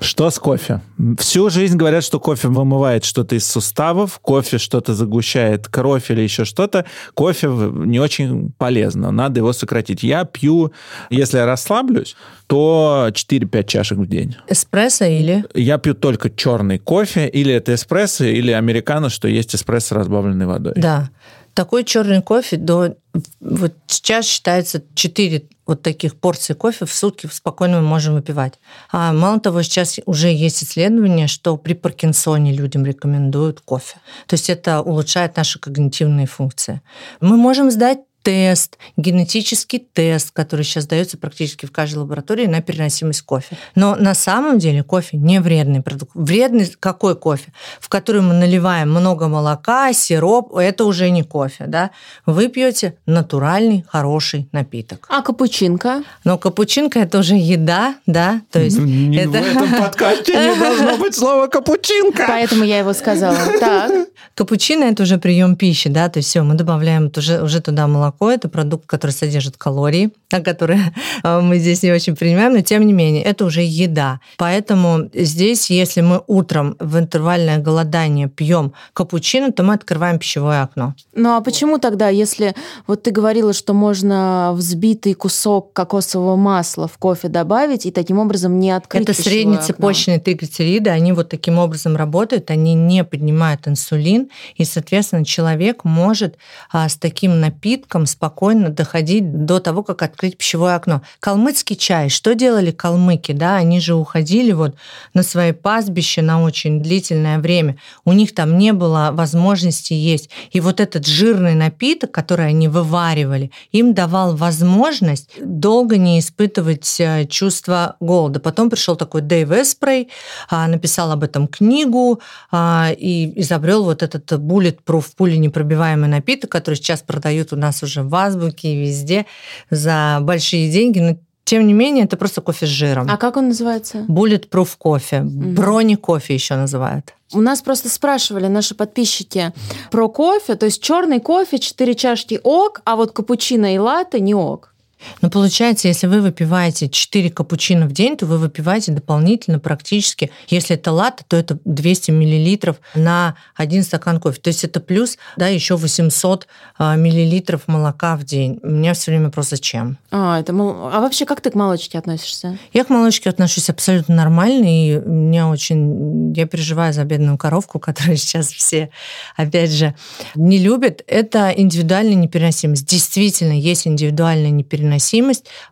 [SPEAKER 1] Что с кофе? Всю жизнь говорят, что кофе вымывает что-то из суставов, кофе что-то загущает кровь или еще что-то. Кофе не очень полезно, надо его сократить. Я пью, если я расслаблюсь, то 4-5 чашек в день.
[SPEAKER 3] Эспрессо или?
[SPEAKER 1] Я пью только черный кофе, или это эспрессо, или американо, что есть эспрессо с разбавленной водой.
[SPEAKER 3] Да. Такой черный кофе до... Вот сейчас считается 4 вот таких порций кофе в сутки спокойно мы можем выпивать. А мало того, сейчас уже есть исследования, что при Паркинсоне людям рекомендуют кофе. То есть это улучшает наши когнитивные функции. Мы можем сдать тест, генетический тест, который сейчас дается практически в каждой лаборатории на переносимость кофе. Но на самом деле кофе не вредный продукт. Вредный какой кофе? В который мы наливаем много молока, сироп, это уже не кофе, да? Вы пьете натуральный, хороший напиток.
[SPEAKER 2] А капучинка?
[SPEAKER 3] Но капучинка это уже еда, да? То есть
[SPEAKER 1] Не
[SPEAKER 3] это...
[SPEAKER 1] В этом подкасте не должно быть слова капучинка.
[SPEAKER 2] Поэтому я его сказала. Так. [laughs]
[SPEAKER 3] Капучино это уже прием пищи, да, то есть все, мы добавляем уже, уже туда молоко, это продукт, который содержит калории, [laughs] а которые э, мы здесь не очень принимаем, но тем не менее, это уже еда. Поэтому здесь, если мы утром в интервальное голодание пьем капучино, то мы открываем пищевое окно.
[SPEAKER 2] Ну а почему тогда, если вот ты говорила, что можно взбитый кусок кокосового масла в кофе добавить и таким образом не открыть
[SPEAKER 3] Это
[SPEAKER 2] пищевое
[SPEAKER 3] среднецепочечные триглицериды, они вот таким образом работают, они не поднимают инсулин, и, соответственно, человек может а, с таким напитком спокойно доходить до того, как открыть пищевое окно. Калмыцкий чай, что делали калмыки, да, они же уходили вот на свои пастбища на очень длительное время, у них там не было возможности есть. И вот этот жирный напиток, который они вываривали, им давал возможность долго не испытывать э, чувство голода. Потом пришел такой Дэйв Эспрей, а, написал об этом книгу а, и изобрел вот этот Bulletproof, пуленепробиваемый напиток, который сейчас продают у нас уже в азбуке и везде за большие деньги, но тем не менее, это просто кофе с жиром.
[SPEAKER 2] А как он называется?
[SPEAKER 3] Bulletproof кофе. Брони кофе еще называют.
[SPEAKER 2] У нас просто спрашивали наши подписчики про кофе, то есть черный кофе, 4 чашки ок, а вот капучино и латте не ок.
[SPEAKER 3] Но получается, если вы выпиваете 4 капучино в день, то вы выпиваете дополнительно практически, если это латте, то это 200 миллилитров на один стакан кофе. То есть это плюс, да, еще 800 а, миллилитров молока в день. У меня все время просто зачем?
[SPEAKER 2] А, это мол- а вообще как ты к молочке относишься?
[SPEAKER 3] Я к молочке отношусь абсолютно нормально, и меня очень... Я переживаю за бедную коровку, [laughs] которую сейчас все, опять же, не любят. Это индивидуальная непереносимость. Действительно, есть индивидуальная непереносимость.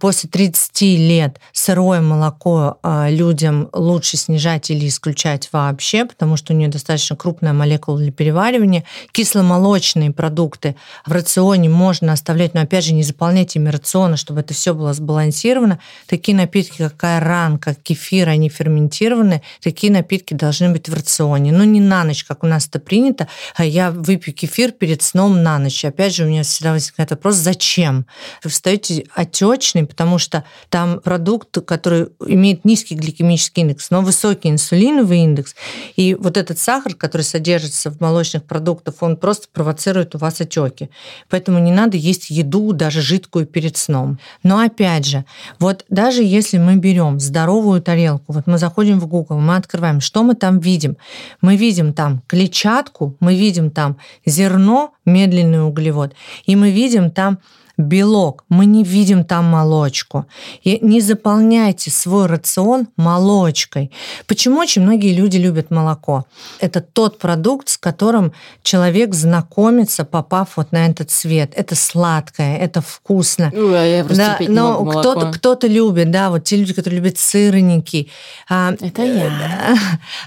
[SPEAKER 3] После 30 лет сырое молоко а, людям лучше снижать или исключать вообще, потому что у нее достаточно крупная молекула для переваривания. Кисломолочные продукты в рационе можно оставлять, но опять же не заполнять ими рациона, чтобы это все было сбалансировано. Такие напитки, как айран, как кефир, они ферментированы. Такие напитки должны быть в рационе. Но не на ночь, как у нас это принято. А я выпью кефир перед сном на ночь. Опять же, у меня всегда возникает вопрос, зачем? Вы встаете отечный, потому что там продукт, который имеет низкий гликемический индекс, но высокий инсулиновый индекс. И вот этот сахар, который содержится в молочных продуктах, он просто провоцирует у вас отеки. Поэтому не надо есть еду, даже жидкую перед сном. Но опять же, вот даже если мы берем здоровую тарелку, вот мы заходим в Google, мы открываем, что мы там видим? Мы видим там клетчатку, мы видим там зерно, медленный углевод, и мы видим там белок, мы не видим там молочку. И не заполняйте свой рацион молочкой. Почему очень многие люди любят молоко? Это тот продукт, с которым человек знакомится, попав вот на этот свет. Это сладкое, это вкусно.
[SPEAKER 2] Ой, а я просто
[SPEAKER 3] Да,
[SPEAKER 2] пить не
[SPEAKER 3] но
[SPEAKER 2] могу
[SPEAKER 3] кто-то, кто-то любит, да, вот те люди, которые любят сырники. А,
[SPEAKER 2] Это я. [laughs]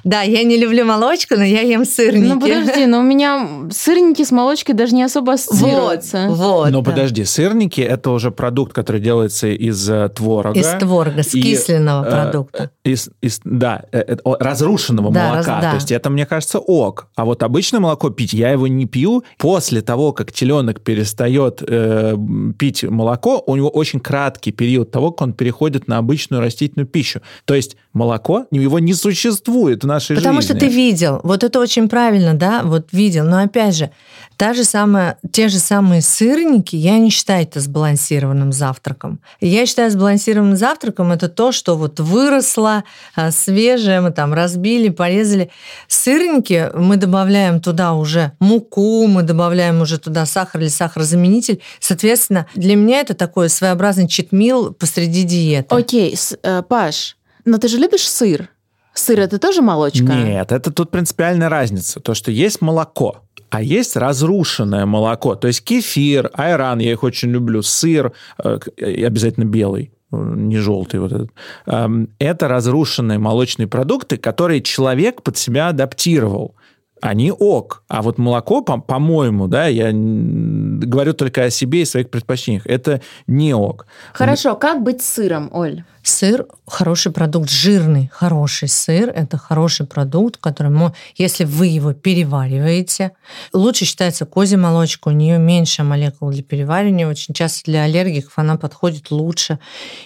[SPEAKER 3] Да, я не люблю молочку, но я ем сырники.
[SPEAKER 2] Ну подожди, но у меня сырники с молочкой даже не особо
[SPEAKER 3] Вот,
[SPEAKER 2] ассоциируются.
[SPEAKER 3] вот.
[SPEAKER 1] Но
[SPEAKER 3] да.
[SPEAKER 1] подожди, сырники это уже продукт, который делается из э, творога.
[SPEAKER 3] Из творога, с
[SPEAKER 1] И,
[SPEAKER 3] кисленного
[SPEAKER 1] э,
[SPEAKER 3] продукта.
[SPEAKER 1] Из, из- да, э, э, разрушенного
[SPEAKER 3] Да,
[SPEAKER 1] молока.
[SPEAKER 3] раз- да.
[SPEAKER 1] То есть это, мне кажется, ок. А вот обычное молоко пить, я его не пью. После того, как теленок перестает э, пить молоко, у него очень краткий период того, как он переходит на обычную растительную пищу. То есть молоко, его не существует в нашей
[SPEAKER 3] Потому
[SPEAKER 1] жизни.
[SPEAKER 3] что ты видел. Вот это очень правильно, да, вот видел. Но опять же, та же самая, те же самые сырники, я не считаю считаю это сбалансированным завтраком. Я считаю сбалансированным завтраком это то, что вот выросло, а, свежее, мы там разбили, порезали. Сырники мы добавляем туда уже муку, мы добавляем уже туда сахар или сахарозаменитель. Соответственно, для меня это такой своеобразный читмил посреди диеты.
[SPEAKER 2] Окей, э, Паш, но ты же любишь сыр? Сыр это тоже молочка?
[SPEAKER 1] Нет, это тут принципиальная разница. То, что есть молоко, а есть разрушенное молоко. То есть кефир, айран, я их очень люблю, сыр, э, обязательно белый, э, не желтый вот этот. Эм, Это разрушенные молочные продукты, которые человек под себя адаптировал. Они ок. А вот молоко, по- по-моему, да, я говорю только о себе и своих предпочтениях, это не ок.
[SPEAKER 2] Хорошо, как быть с сыром, Оль?
[SPEAKER 3] Сыр хороший продукт, жирный хороший сыр – это хороший продукт, который, мо- если вы его перевариваете, лучше считается козья молочка, у нее меньше молекул для переваривания, очень часто для аллергиков она подходит лучше.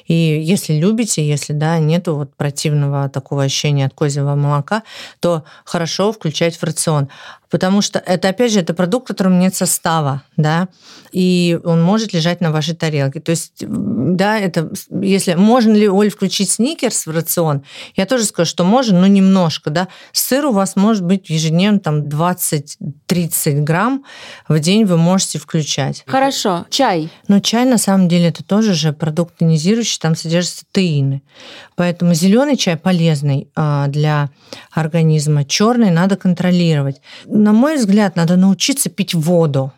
[SPEAKER 3] И если любите, если да, нету вот противного такого ощущения от козьего молока, то хорошо включать в рацион. Потому что это, опять же, это продукт, в котором нет состава, да, и он может лежать на вашей тарелке. То есть, да, это, если можно ли, Оль, включить сникерс в рацион, я тоже скажу, что можно, но немножко, да. Сыр у вас может быть ежедневно там 20-30 грамм в день вы можете включать.
[SPEAKER 2] Хорошо, чай.
[SPEAKER 3] Но чай, на самом деле, это тоже же продукт тонизирующий, там содержатся теины. Поэтому зеленый чай полезный а, для организма, черный надо контролировать. На мой взгляд, надо научиться пить воду.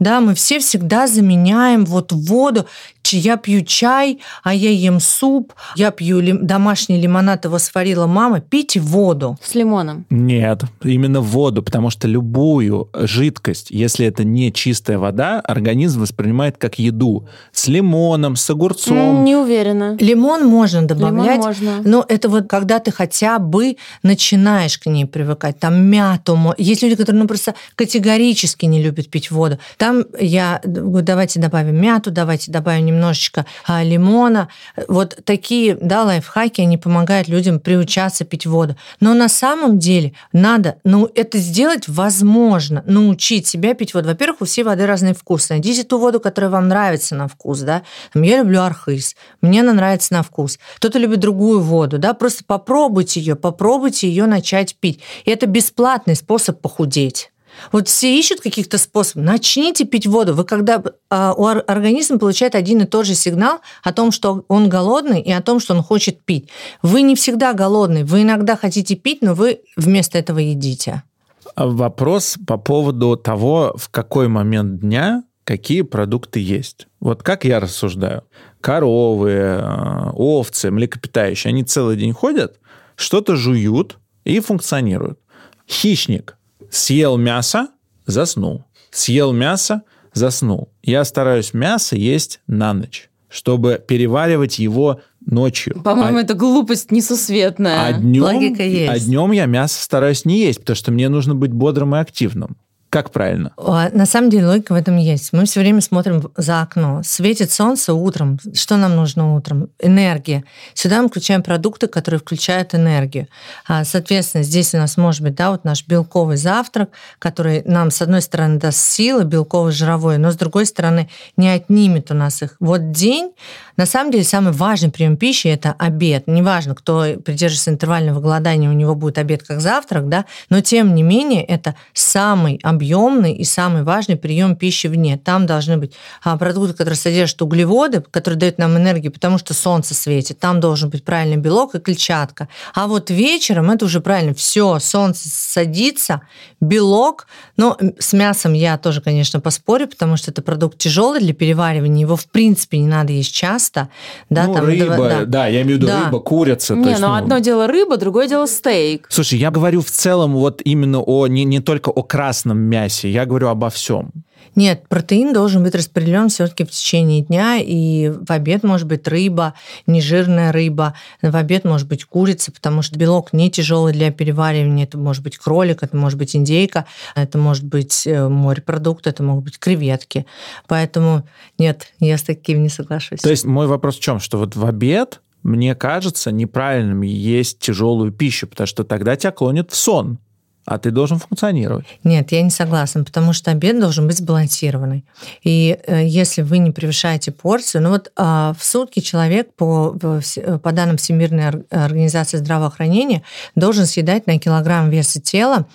[SPEAKER 3] Да, мы все всегда заменяем вот воду. Я пью чай, а я ем суп, я пью лим- домашний лимонад, его сварила мама. Пейте воду.
[SPEAKER 2] С лимоном.
[SPEAKER 1] Нет, именно воду, потому что любую жидкость, если это не чистая вода, организм воспринимает как еду. С лимоном, с огурцом.
[SPEAKER 2] Не уверена.
[SPEAKER 3] Лимон можно добавлять.
[SPEAKER 2] Лимон можно.
[SPEAKER 3] Но это вот когда ты хотя бы начинаешь к ней привыкать. Там мяту. Есть люди, которые ну, просто категорически не любят пить воду. Там я говорю, давайте добавим мяту, давайте добавим немножечко а, лимона. Вот такие да, лайфхаки, они помогают людям приучаться пить воду. Но на самом деле надо ну, это сделать возможно, научить себя пить воду. Во-первых, у всей воды разные вкусы. Найдите ту воду, которая вам нравится на вкус. Да? Там, я люблю архыз, мне она нравится на вкус. Кто-то любит другую воду. Да? Просто попробуйте ее, попробуйте ее начать пить. И это бесплатный способ похудеть. Вот все ищут каких-то способов. Начните пить воду. Вы когда а, у ор- организм получает один и тот же сигнал о том, что он голодный и о том, что он хочет пить. Вы не всегда голодный. Вы иногда хотите пить, но вы вместо этого едите.
[SPEAKER 1] А Вопрос по поводу того, в какой момент дня какие продукты есть. Вот как я рассуждаю. Коровы, э, овцы, млекопитающие, они целый день ходят, что-то жуют и функционируют. Хищник съел мясо, заснул. Съел мясо, заснул. Я стараюсь мясо есть на ночь, чтобы переваривать его ночью.
[SPEAKER 2] По-моему,
[SPEAKER 1] А-
[SPEAKER 2] это глупость несусветная.
[SPEAKER 1] а днем,
[SPEAKER 3] Логика есть.
[SPEAKER 1] а днем я мясо стараюсь не есть, потому что мне нужно быть бодрым и активным. Как правильно?
[SPEAKER 3] На самом деле логика в этом есть. Мы все время смотрим за окно. Светит солнце утром. Что нам нужно утром? Энергия. Сюда мы включаем продукты, которые включают энергию. А, Соответственно, здесь у нас может быть да, вот наш белковый завтрак, который нам, с одной стороны, даст силы, белковый, жировой, но с другой стороны, не отнимет у нас их. Вот день, на самом деле, самый важный прием пищи – это обед. Неважно, кто придерживается интервального голодания, у него будет обед как завтрак, да, но тем не менее это самый объемный и самый важный прием пищи вне. Там должны быть а, продукты, которые содержат углеводы, которые дают нам энергию, потому что солнце светит. Там должен быть правильный белок и клетчатка. А вот вечером это уже правильно. Все, солнце садится, белок. Но с мясом я тоже, конечно, поспорю, потому что это продукт тяжелый для переваривания. Его, в принципе, не надо есть часто. Да,
[SPEAKER 1] ну,
[SPEAKER 3] там,
[SPEAKER 1] рыба,
[SPEAKER 3] да.
[SPEAKER 1] да. я имею в виду
[SPEAKER 3] Да.
[SPEAKER 1] рыба, курица.
[SPEAKER 2] Не,
[SPEAKER 1] есть,
[SPEAKER 2] ну
[SPEAKER 1] ну,
[SPEAKER 2] одно дело рыба, другое дело стейк.
[SPEAKER 1] Слушай, я говорю в целом вот именно о не, не только о красном мясе, я говорю обо всем.
[SPEAKER 3] Нет, протеин должен быть распределен все-таки в течение дня, и в обед может быть рыба, нежирная рыба, в обед может быть курица, потому что белок не тяжелый для переваривания, это может быть кролик, это может быть индейка, это может быть э, морепродукт, это могут быть креветки. Поэтому нет, я с таким не соглашусь.
[SPEAKER 1] То есть мой вопрос в чем? Что вот в обед, мне кажется, неправильным есть тяжелую пищу, потому что тогда тебя клонит в сон. А ты должен функционировать.
[SPEAKER 3] Нет, я не согласна, потому что обед должен быть сбалансированный. И э, если вы не превышаете порцию, ну вот э, в сутки человек по, по данным Всемирной организации здравоохранения должен съедать на килограмм веса тела.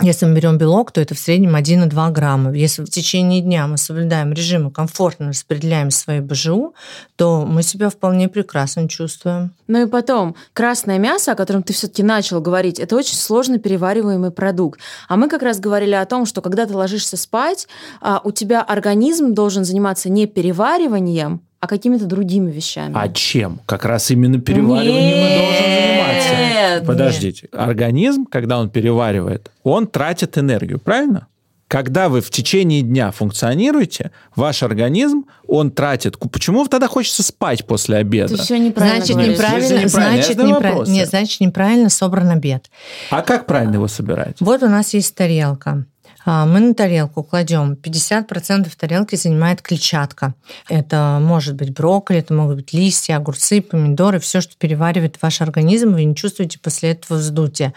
[SPEAKER 3] Если мы берем белок, то это в среднем 1,2 грамма. Если в течение дня мы соблюдаем режим и комфортно распределяем свои БЖУ, то мы себя вполне прекрасно чувствуем.
[SPEAKER 2] Ну и потом, красное мясо, о котором ты все-таки начал говорить, это очень сложно перевариваемый продукт. А мы как раз говорили о том, что когда ты ложишься спать, а, у тебя организм должен заниматься не перевариванием, а какими-то другими вещами.
[SPEAKER 1] А чем? Как раз именно перевариванием
[SPEAKER 2] нет,
[SPEAKER 1] и должен заниматься.
[SPEAKER 2] Нет.
[SPEAKER 1] Подождите. Организм, когда он переваривает, он тратит энергию, правильно? Когда вы в течение дня функционируете, ваш организм, он тратит... Почему тогда хочется спать после обеда?
[SPEAKER 2] Ты все неправильно
[SPEAKER 3] Значит,
[SPEAKER 2] говоришь.
[SPEAKER 3] неправильно,
[SPEAKER 1] неправильно,
[SPEAKER 3] значит,
[SPEAKER 1] это
[SPEAKER 3] непра-
[SPEAKER 1] вопросы.
[SPEAKER 3] Нет, значит, неправильно собран обед.
[SPEAKER 1] А как правильно его собирать?
[SPEAKER 3] Вот у нас есть тарелка. А, Мы на тарелку кладем 50% тарелки занимает клетчатка. Это может быть брокколи, это могут быть листья, огурцы, помидоры, все, что переваривает ваш организм, вы не чувствуете после этого вздутия.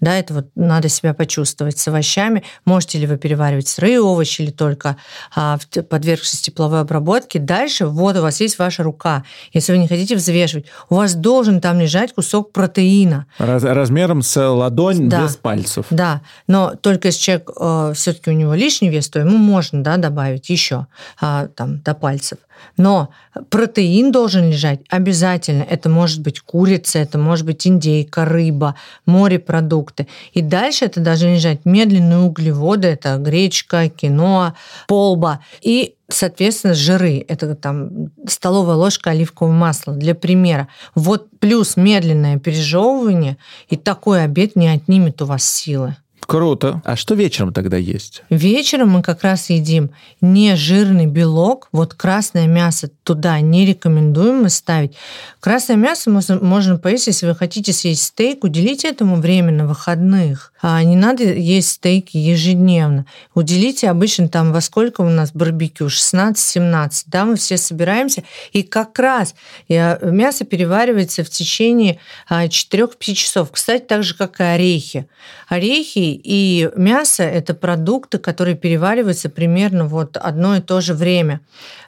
[SPEAKER 3] Да, это вот надо себя почувствовать с овощами. Можете ли вы переваривать сырые овощи или только а, подвергшись тепловой обработке. Дальше вот у вас есть ваша рука. Если вы не хотите взвешивать, у вас должен там лежать кусок протеина.
[SPEAKER 1] Раз- размером с ладонь
[SPEAKER 3] Да.
[SPEAKER 1] без пальцев.
[SPEAKER 3] Да, но только если человек все-таки у него лишний вес, то ему можно да, добавить еще а, там, до пальцев. Но протеин должен лежать обязательно. Это может быть курица, это может быть индейка, рыба, морепродукты. И дальше это должны лежать медленные углеводы, это гречка, киноа, полба. И Соответственно, жиры – это там столовая ложка оливкового масла, для примера. Вот плюс медленное пережевывание, и такой обед не отнимет у вас силы.
[SPEAKER 1] Круто. А что вечером тогда есть?
[SPEAKER 3] Вечером мы как раз едим нежирный белок. Вот красное мясо туда не рекомендуем мы ставить. Красное мясо можно, можно поесть, если вы хотите съесть стейк, уделите этому время на выходных. А не надо есть стейки ежедневно. Уделите обычно там во сколько у нас барбекю? 16-17. Да, мы все собираемся. И как раз мясо переваривается в течение а, 4-5 часов. Кстати, так же, как и орехи. Орехи и мясо – это продукты, которые перевариваются примерно вот одно и то же время.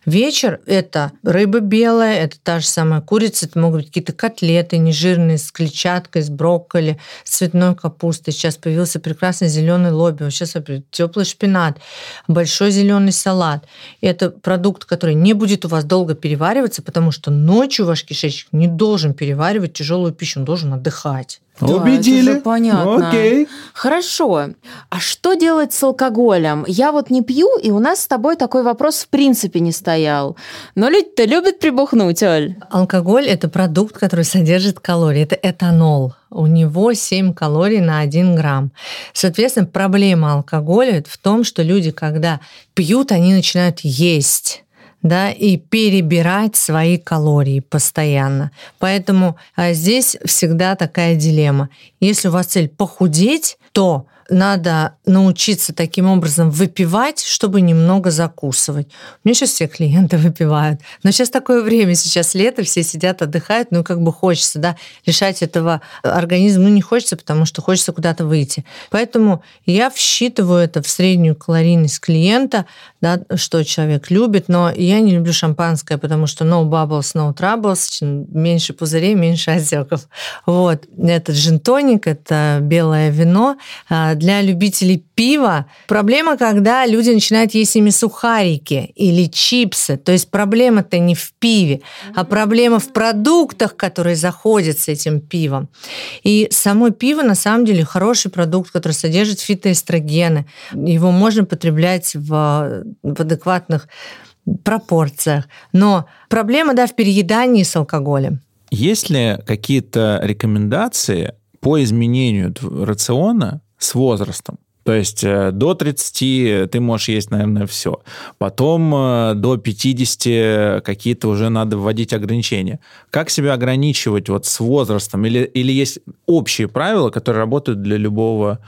[SPEAKER 3] Вечер – это рыба белая, это та же самая курица, это могут быть какие-то котлеты нежирные с клетчаткой, с брокколи, с цветной капустой. Сейчас появился прекрасный зеленый лобби, сейчас теплый шпинат, большой зеленый салат. Это продукт, который не будет у вас долго перевариваться, потому что ночью ваш кишечник не должен переваривать тяжелую пищу, он должен отдыхать.
[SPEAKER 2] Да, это
[SPEAKER 1] Убедили.
[SPEAKER 2] уже понятно.
[SPEAKER 1] Окей.
[SPEAKER 2] Хорошо. А что делать с алкоголем? Я вот не пью, и у нас с тобой такой вопрос в принципе не стоял. Но люди-то любят прибухнуть, Оль.
[SPEAKER 3] Алкоголь – это продукт, который содержит калории. Это этанол. У него 7 калорий на 1 грамм. Соответственно, проблема алкоголя в том, что люди, когда пьют, они начинают есть да, и перебирать свои калории постоянно. Поэтому а, здесь всегда такая дилемма. Если у вас цель похудеть, то надо научиться таким образом выпивать, чтобы немного закусывать. У меня сейчас все клиенты [laughs] выпивают. Но сейчас такое время, сейчас лето, все сидят, отдыхают, ну как бы хочется, да, лишать этого организма, ну не хочется, потому что хочется куда-то выйти. Поэтому я всчитываю это в среднюю калорийность клиента, да, что человек любит, но я не люблю шампанское, потому что no bubbles, no troubles, меньше пузырей, меньше [laughs] отеков. Вот. Это джин-тоник, это белое вино. Для любителей пива проблема, когда люди начинают есть ими сухарики или чипсы. То есть проблема-то не в пиве, а проблема в продуктах, которые заходят с этим пивом. И само пиво, на самом деле, хороший продукт, который содержит фитоэстрогены. Его можно потреблять в, в адекватных пропорциях. Но проблема, да, в переедании с алкоголем.
[SPEAKER 1] Есть ли какие-то рекомендации по изменению рациона с возрастом? То есть э, до 30 ты можешь есть, наверное, все. Потом э, до 50 какие-то уже надо вводить ограничения. Как себя ограничивать вот с возрастом? Или, или есть общие правила, которые работают для любого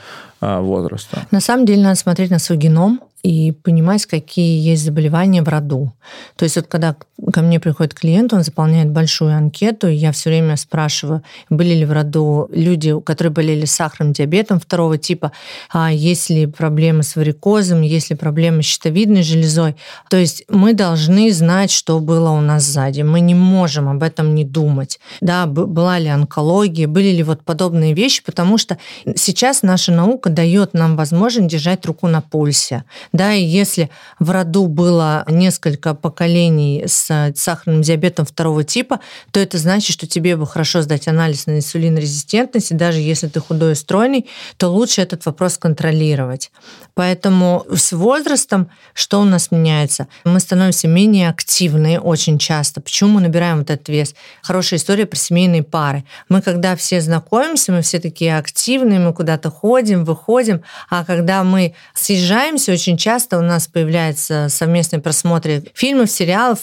[SPEAKER 1] э, возраста?
[SPEAKER 3] На самом деле надо смотреть на свой геном и понимать, какие есть заболевания в роду. То есть вот когда ко мне приходит клиент, он заполняет большую анкету, и я все время спрашиваю, были ли в роду люди, которые болели сахарным диабетом второго типа, а есть ли проблемы с варикозом, есть ли проблемы с щитовидной железой. То есть мы должны знать, что было у нас сзади. Мы не можем об этом не думать. Да, была ли онкология, были ли вот подобные вещи, потому что сейчас наша наука дает нам возможность держать руку на пульсе. Да, и если в роду было несколько поколений с сахарным диабетом второго типа, то это значит, что тебе бы хорошо сдать анализ на инсулинорезистентность, и даже если ты худой и стройный, то лучше этот вопрос контролировать. Поэтому с возрастом что у нас меняется? Мы становимся менее активны очень часто. Почему мы набираем вот этот вес? Хорошая история про семейные пары. Мы когда все знакомимся, мы все такие активные, мы куда-то ходим, выходим, а когда мы съезжаемся, очень часто у нас появляется совместный просмотр фильмов, сериалов,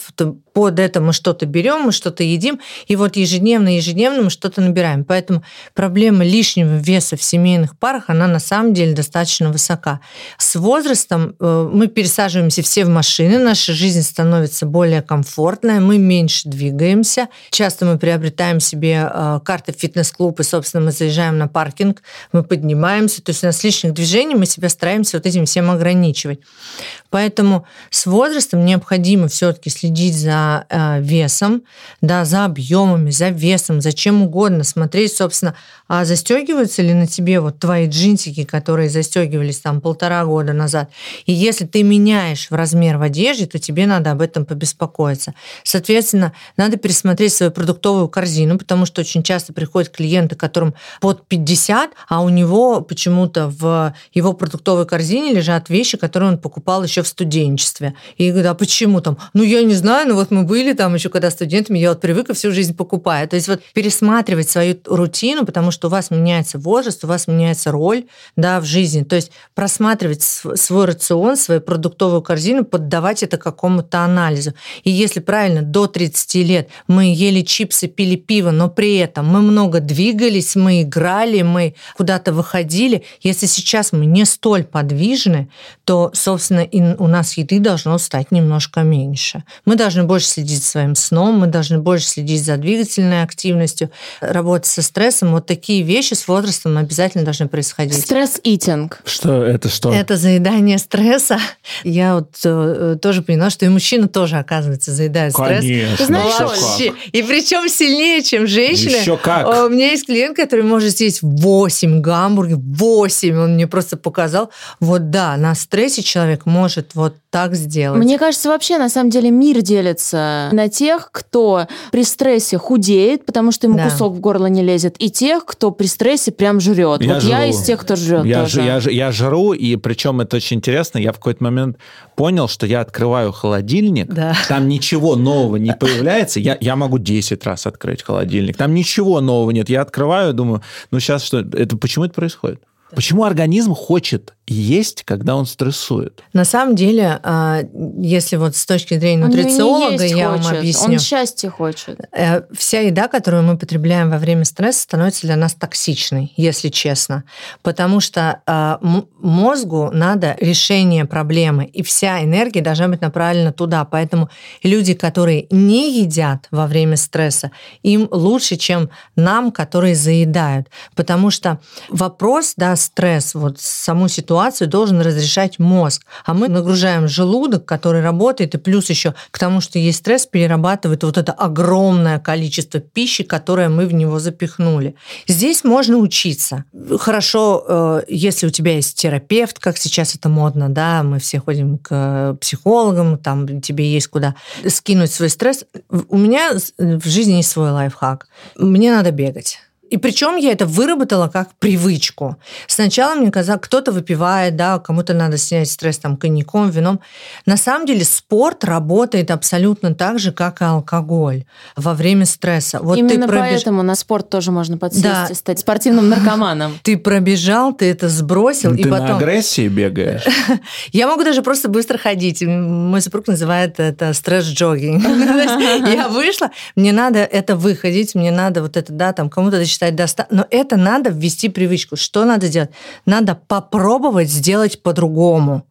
[SPEAKER 3] под это мы что-то берем, мы что-то едим, и вот ежедневно, ежедневно мы что-то набираем. Поэтому проблема лишнего веса в семейных парах, она на самом деле достаточно высока. С возрастом э, мы пересаживаемся все в машины, наша жизнь становится более комфортная, мы меньше двигаемся. Часто мы приобретаем себе э, карты в фитнес-клуб, и, собственно, мы заезжаем на паркинг, мы поднимаемся, то есть у нас лишних движений, мы себя стараемся вот этим всем ограничивать. Поэтому с возрастом необходимо все-таки следить за э, весом, да, за объемами, за весом, за чем угодно, смотреть, собственно, а застегиваются ли на тебе вот твои джинсики, которые застегивались там полтора года назад. И если ты меняешь в размер в одежде, то тебе надо об этом побеспокоиться. Соответственно, надо пересмотреть свою продуктовую корзину, потому что очень часто приходят клиенты, которым под 50, а у него почему-то в его продуктовой корзине лежат вещи, которые он покупал еще в студенчестве. И говорю, а почему там? Ну, я не знаю, но вот мы были там еще когда студентами, я вот привыкла всю жизнь покупаю. То есть вот пересматривать свою рутину, потому что у вас меняется возраст, у вас меняется роль да, в жизни. То есть просматривать свой рацион, свою продуктовую корзину, поддавать это какому-то анализу. И если правильно, до 30 лет мы ели чипсы, пили пиво, но при этом мы много двигались, мы играли, мы куда-то выходили. Если сейчас мы не столь подвижны, то, собственно, и у нас еды должно стать немножко меньше. Мы должны больше следить за своим сном, мы должны больше следить за двигательной активностью, работать со стрессом. Вот такие вещи с возрастом обязательно должны происходить.
[SPEAKER 2] Стресс-итинг.
[SPEAKER 1] Что это что?
[SPEAKER 3] Это заедание стресса. Я вот э, тоже поняла, что и мужчина тоже, оказывается, заедает стресс.
[SPEAKER 1] Конечно.
[SPEAKER 2] Ты знаешь,
[SPEAKER 3] Вообще. И причем сильнее, чем женщины.
[SPEAKER 1] Еще как.
[SPEAKER 3] У меня есть клиент, который может съесть 8 гамбургеров, 8, он мне просто показал. Вот да, на стрессе человек может вот так сделать.
[SPEAKER 2] Мне кажется, вообще на самом деле мир делится на тех, кто при стрессе худеет, потому что ему
[SPEAKER 3] Да.
[SPEAKER 2] кусок в горло не лезет, и тех, кто при стрессе прям жрет.
[SPEAKER 1] Я
[SPEAKER 2] вот я
[SPEAKER 1] жру.
[SPEAKER 2] из тех, кто жрет
[SPEAKER 1] Я,
[SPEAKER 2] тоже.
[SPEAKER 1] ж- я, ж- я жру, и причем это очень интересно. Я в какой-то момент понял, что я открываю холодильник,
[SPEAKER 3] Да.
[SPEAKER 1] там ничего нового не появляется. Я, я могу 10 раз открыть холодильник. Там ничего нового нет. Я открываю, думаю, ну сейчас что? Это почему это происходит? Почему организм хочет есть, когда он стрессует?
[SPEAKER 3] На самом деле, а, если вот с точки зрения
[SPEAKER 2] Он не
[SPEAKER 3] нутрициолога,
[SPEAKER 2] есть
[SPEAKER 3] я вам
[SPEAKER 2] хочет,
[SPEAKER 3] объясню.
[SPEAKER 2] Он счастье хочет.
[SPEAKER 3] Э, Вся еда, которую мы потребляем во время стресса, становится для нас токсичной, если честно. Потому что м- мозгу надо решение проблемы, и вся энергия должна быть направлена туда. Поэтому люди, которые не едят во время стресса, им лучше, чем нам, которые заедают. Потому что вопрос, да, стресс, вот саму ситуацию должен разрешать мозг. А мы нагружаем желудок, который работает, и плюс еще к тому, что есть стресс, перерабатывает вот это огромное количество пищи, которое мы в него запихнули. Здесь можно учиться. Хорошо, э, если у тебя есть терапевт, как сейчас это модно, да, мы все ходим к психологам, там тебе есть куда скинуть свой стресс. У меня в жизни есть свой лайфхак. Мне надо бегать. И причем я это выработала как привычку. Сначала мне казалось, кто-то выпивает, да, кому-то надо снять стресс там коньяком, вином. На самом деле спорт работает абсолютно так же, как и алкоголь во время стресса. Вот
[SPEAKER 2] Именно
[SPEAKER 3] ты пробеж-
[SPEAKER 2] поэтому на спорт тоже можно подсесть
[SPEAKER 3] Да.
[SPEAKER 2] и стать спортивным наркоманом. [laughs]
[SPEAKER 3] Ты пробежал, ты это сбросил, и
[SPEAKER 1] Ты на
[SPEAKER 3] потом...
[SPEAKER 1] агрессии бегаешь? [laughs]
[SPEAKER 3] Я могу даже просто быстро ходить. Мой супруг называет это стресс-джогинг. [laughs] Я вышла, мне надо это выходить, мне надо вот это, да, там кому-то досчитать до 100, но это надо ввести привычку. Что надо делать? Надо попробовать сделать по-другому.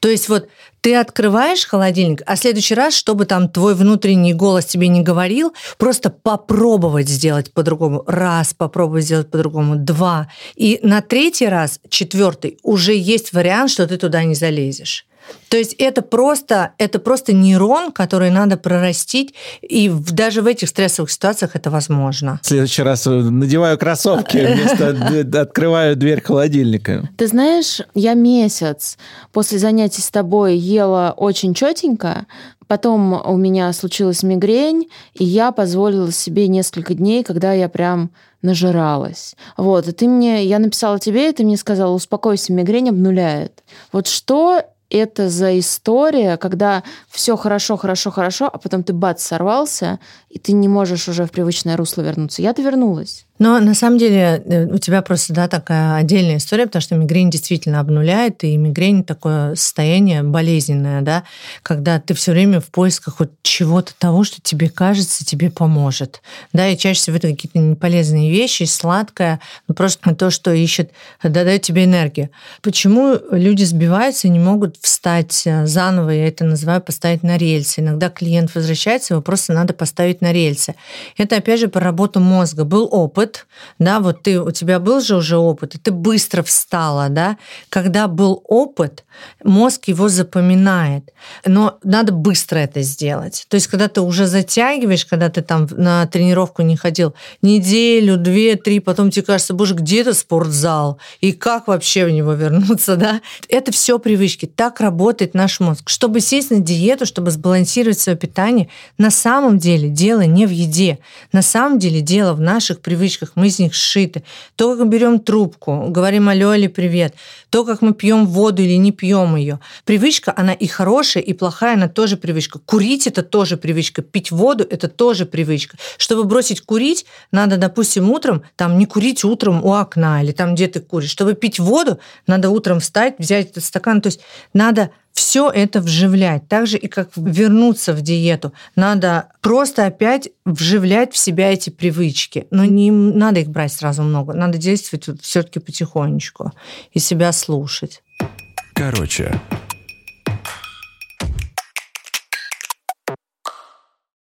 [SPEAKER 3] То есть вот ты открываешь холодильник, а в следующий раз, чтобы там твой внутренний голос тебе не говорил, просто попробовать сделать по-другому. Раз попробовать сделать по-другому, два. И на третий раз, четвертый, уже есть вариант, что ты туда не залезешь. То есть это просто, это просто нейрон, который надо прорастить, и в, даже в этих стрессовых ситуациях это возможно.
[SPEAKER 1] В следующий раз надеваю кроссовки [laughs] вместо открываю дверь холодильника.
[SPEAKER 2] Ты знаешь, я месяц после занятий с тобой ела очень четенько, Потом у меня случилась мигрень, и я позволила себе несколько дней, когда я прям нажиралась. Вот, и ты мне, я написала тебе, и ты мне сказала, успокойся, мигрень обнуляет. Вот что это за история, когда все хорошо, хорошо, хорошо, а потом ты бац сорвался, и ты не можешь уже в привычное русло вернуться. Я-то вернулась.
[SPEAKER 3] Но на самом деле э, у тебя просто да, такая отдельная история, потому что мигрень действительно обнуляет, и мигрень такое состояние болезненное, да, когда ты все время в поисках вот чего-то того, что тебе кажется, тебе поможет. Да, и чаще всего это какие-то неполезные вещи, сладкое, ну, просто то, что ищет, дает тебе энергию. Почему люди сбиваются и не могут встать э, заново, я это называю поставить на рельсы. Иногда клиент возвращается, его просто надо поставить на рельсы. Это, опять же, про работу мозга. Был опыт, да, вот ты, у тебя был же уже опыт, и ты быстро встала, да. Когда был опыт, мозг его запоминает, но надо быстро это сделать. То есть, когда ты уже затягиваешь, когда ты там на тренировку не ходил неделю, две, три, потом тебе кажется, боже, где это спортзал? И как вообще в него вернуться, [laughs] да? Это все привычки. Так работает наш мозг. Чтобы сесть на диету, чтобы сбалансировать свое питание, на самом деле дело не в еде. На самом деле дело в наших привычках. Мы из них сшиты. То, как мы берем трубку, говорим алло или привет, то, как мы пьем воду или не пьем ее. Привычка, она и хорошая, и плохая, она тоже привычка. Курить это тоже привычка. Пить воду это тоже привычка. Чтобы бросить курить, надо, допустим, утром там не курить утром у окна или там где ты куришь. Чтобы пить воду, надо утром встать, взять этот стакан. То есть надо все это вживлять. Так же и как вернуться в диету. Надо просто опять вживлять в себя эти привычки. Но не надо их брать сразу много. Надо действовать все-таки потихонечку и себя слушать.
[SPEAKER 5] Короче,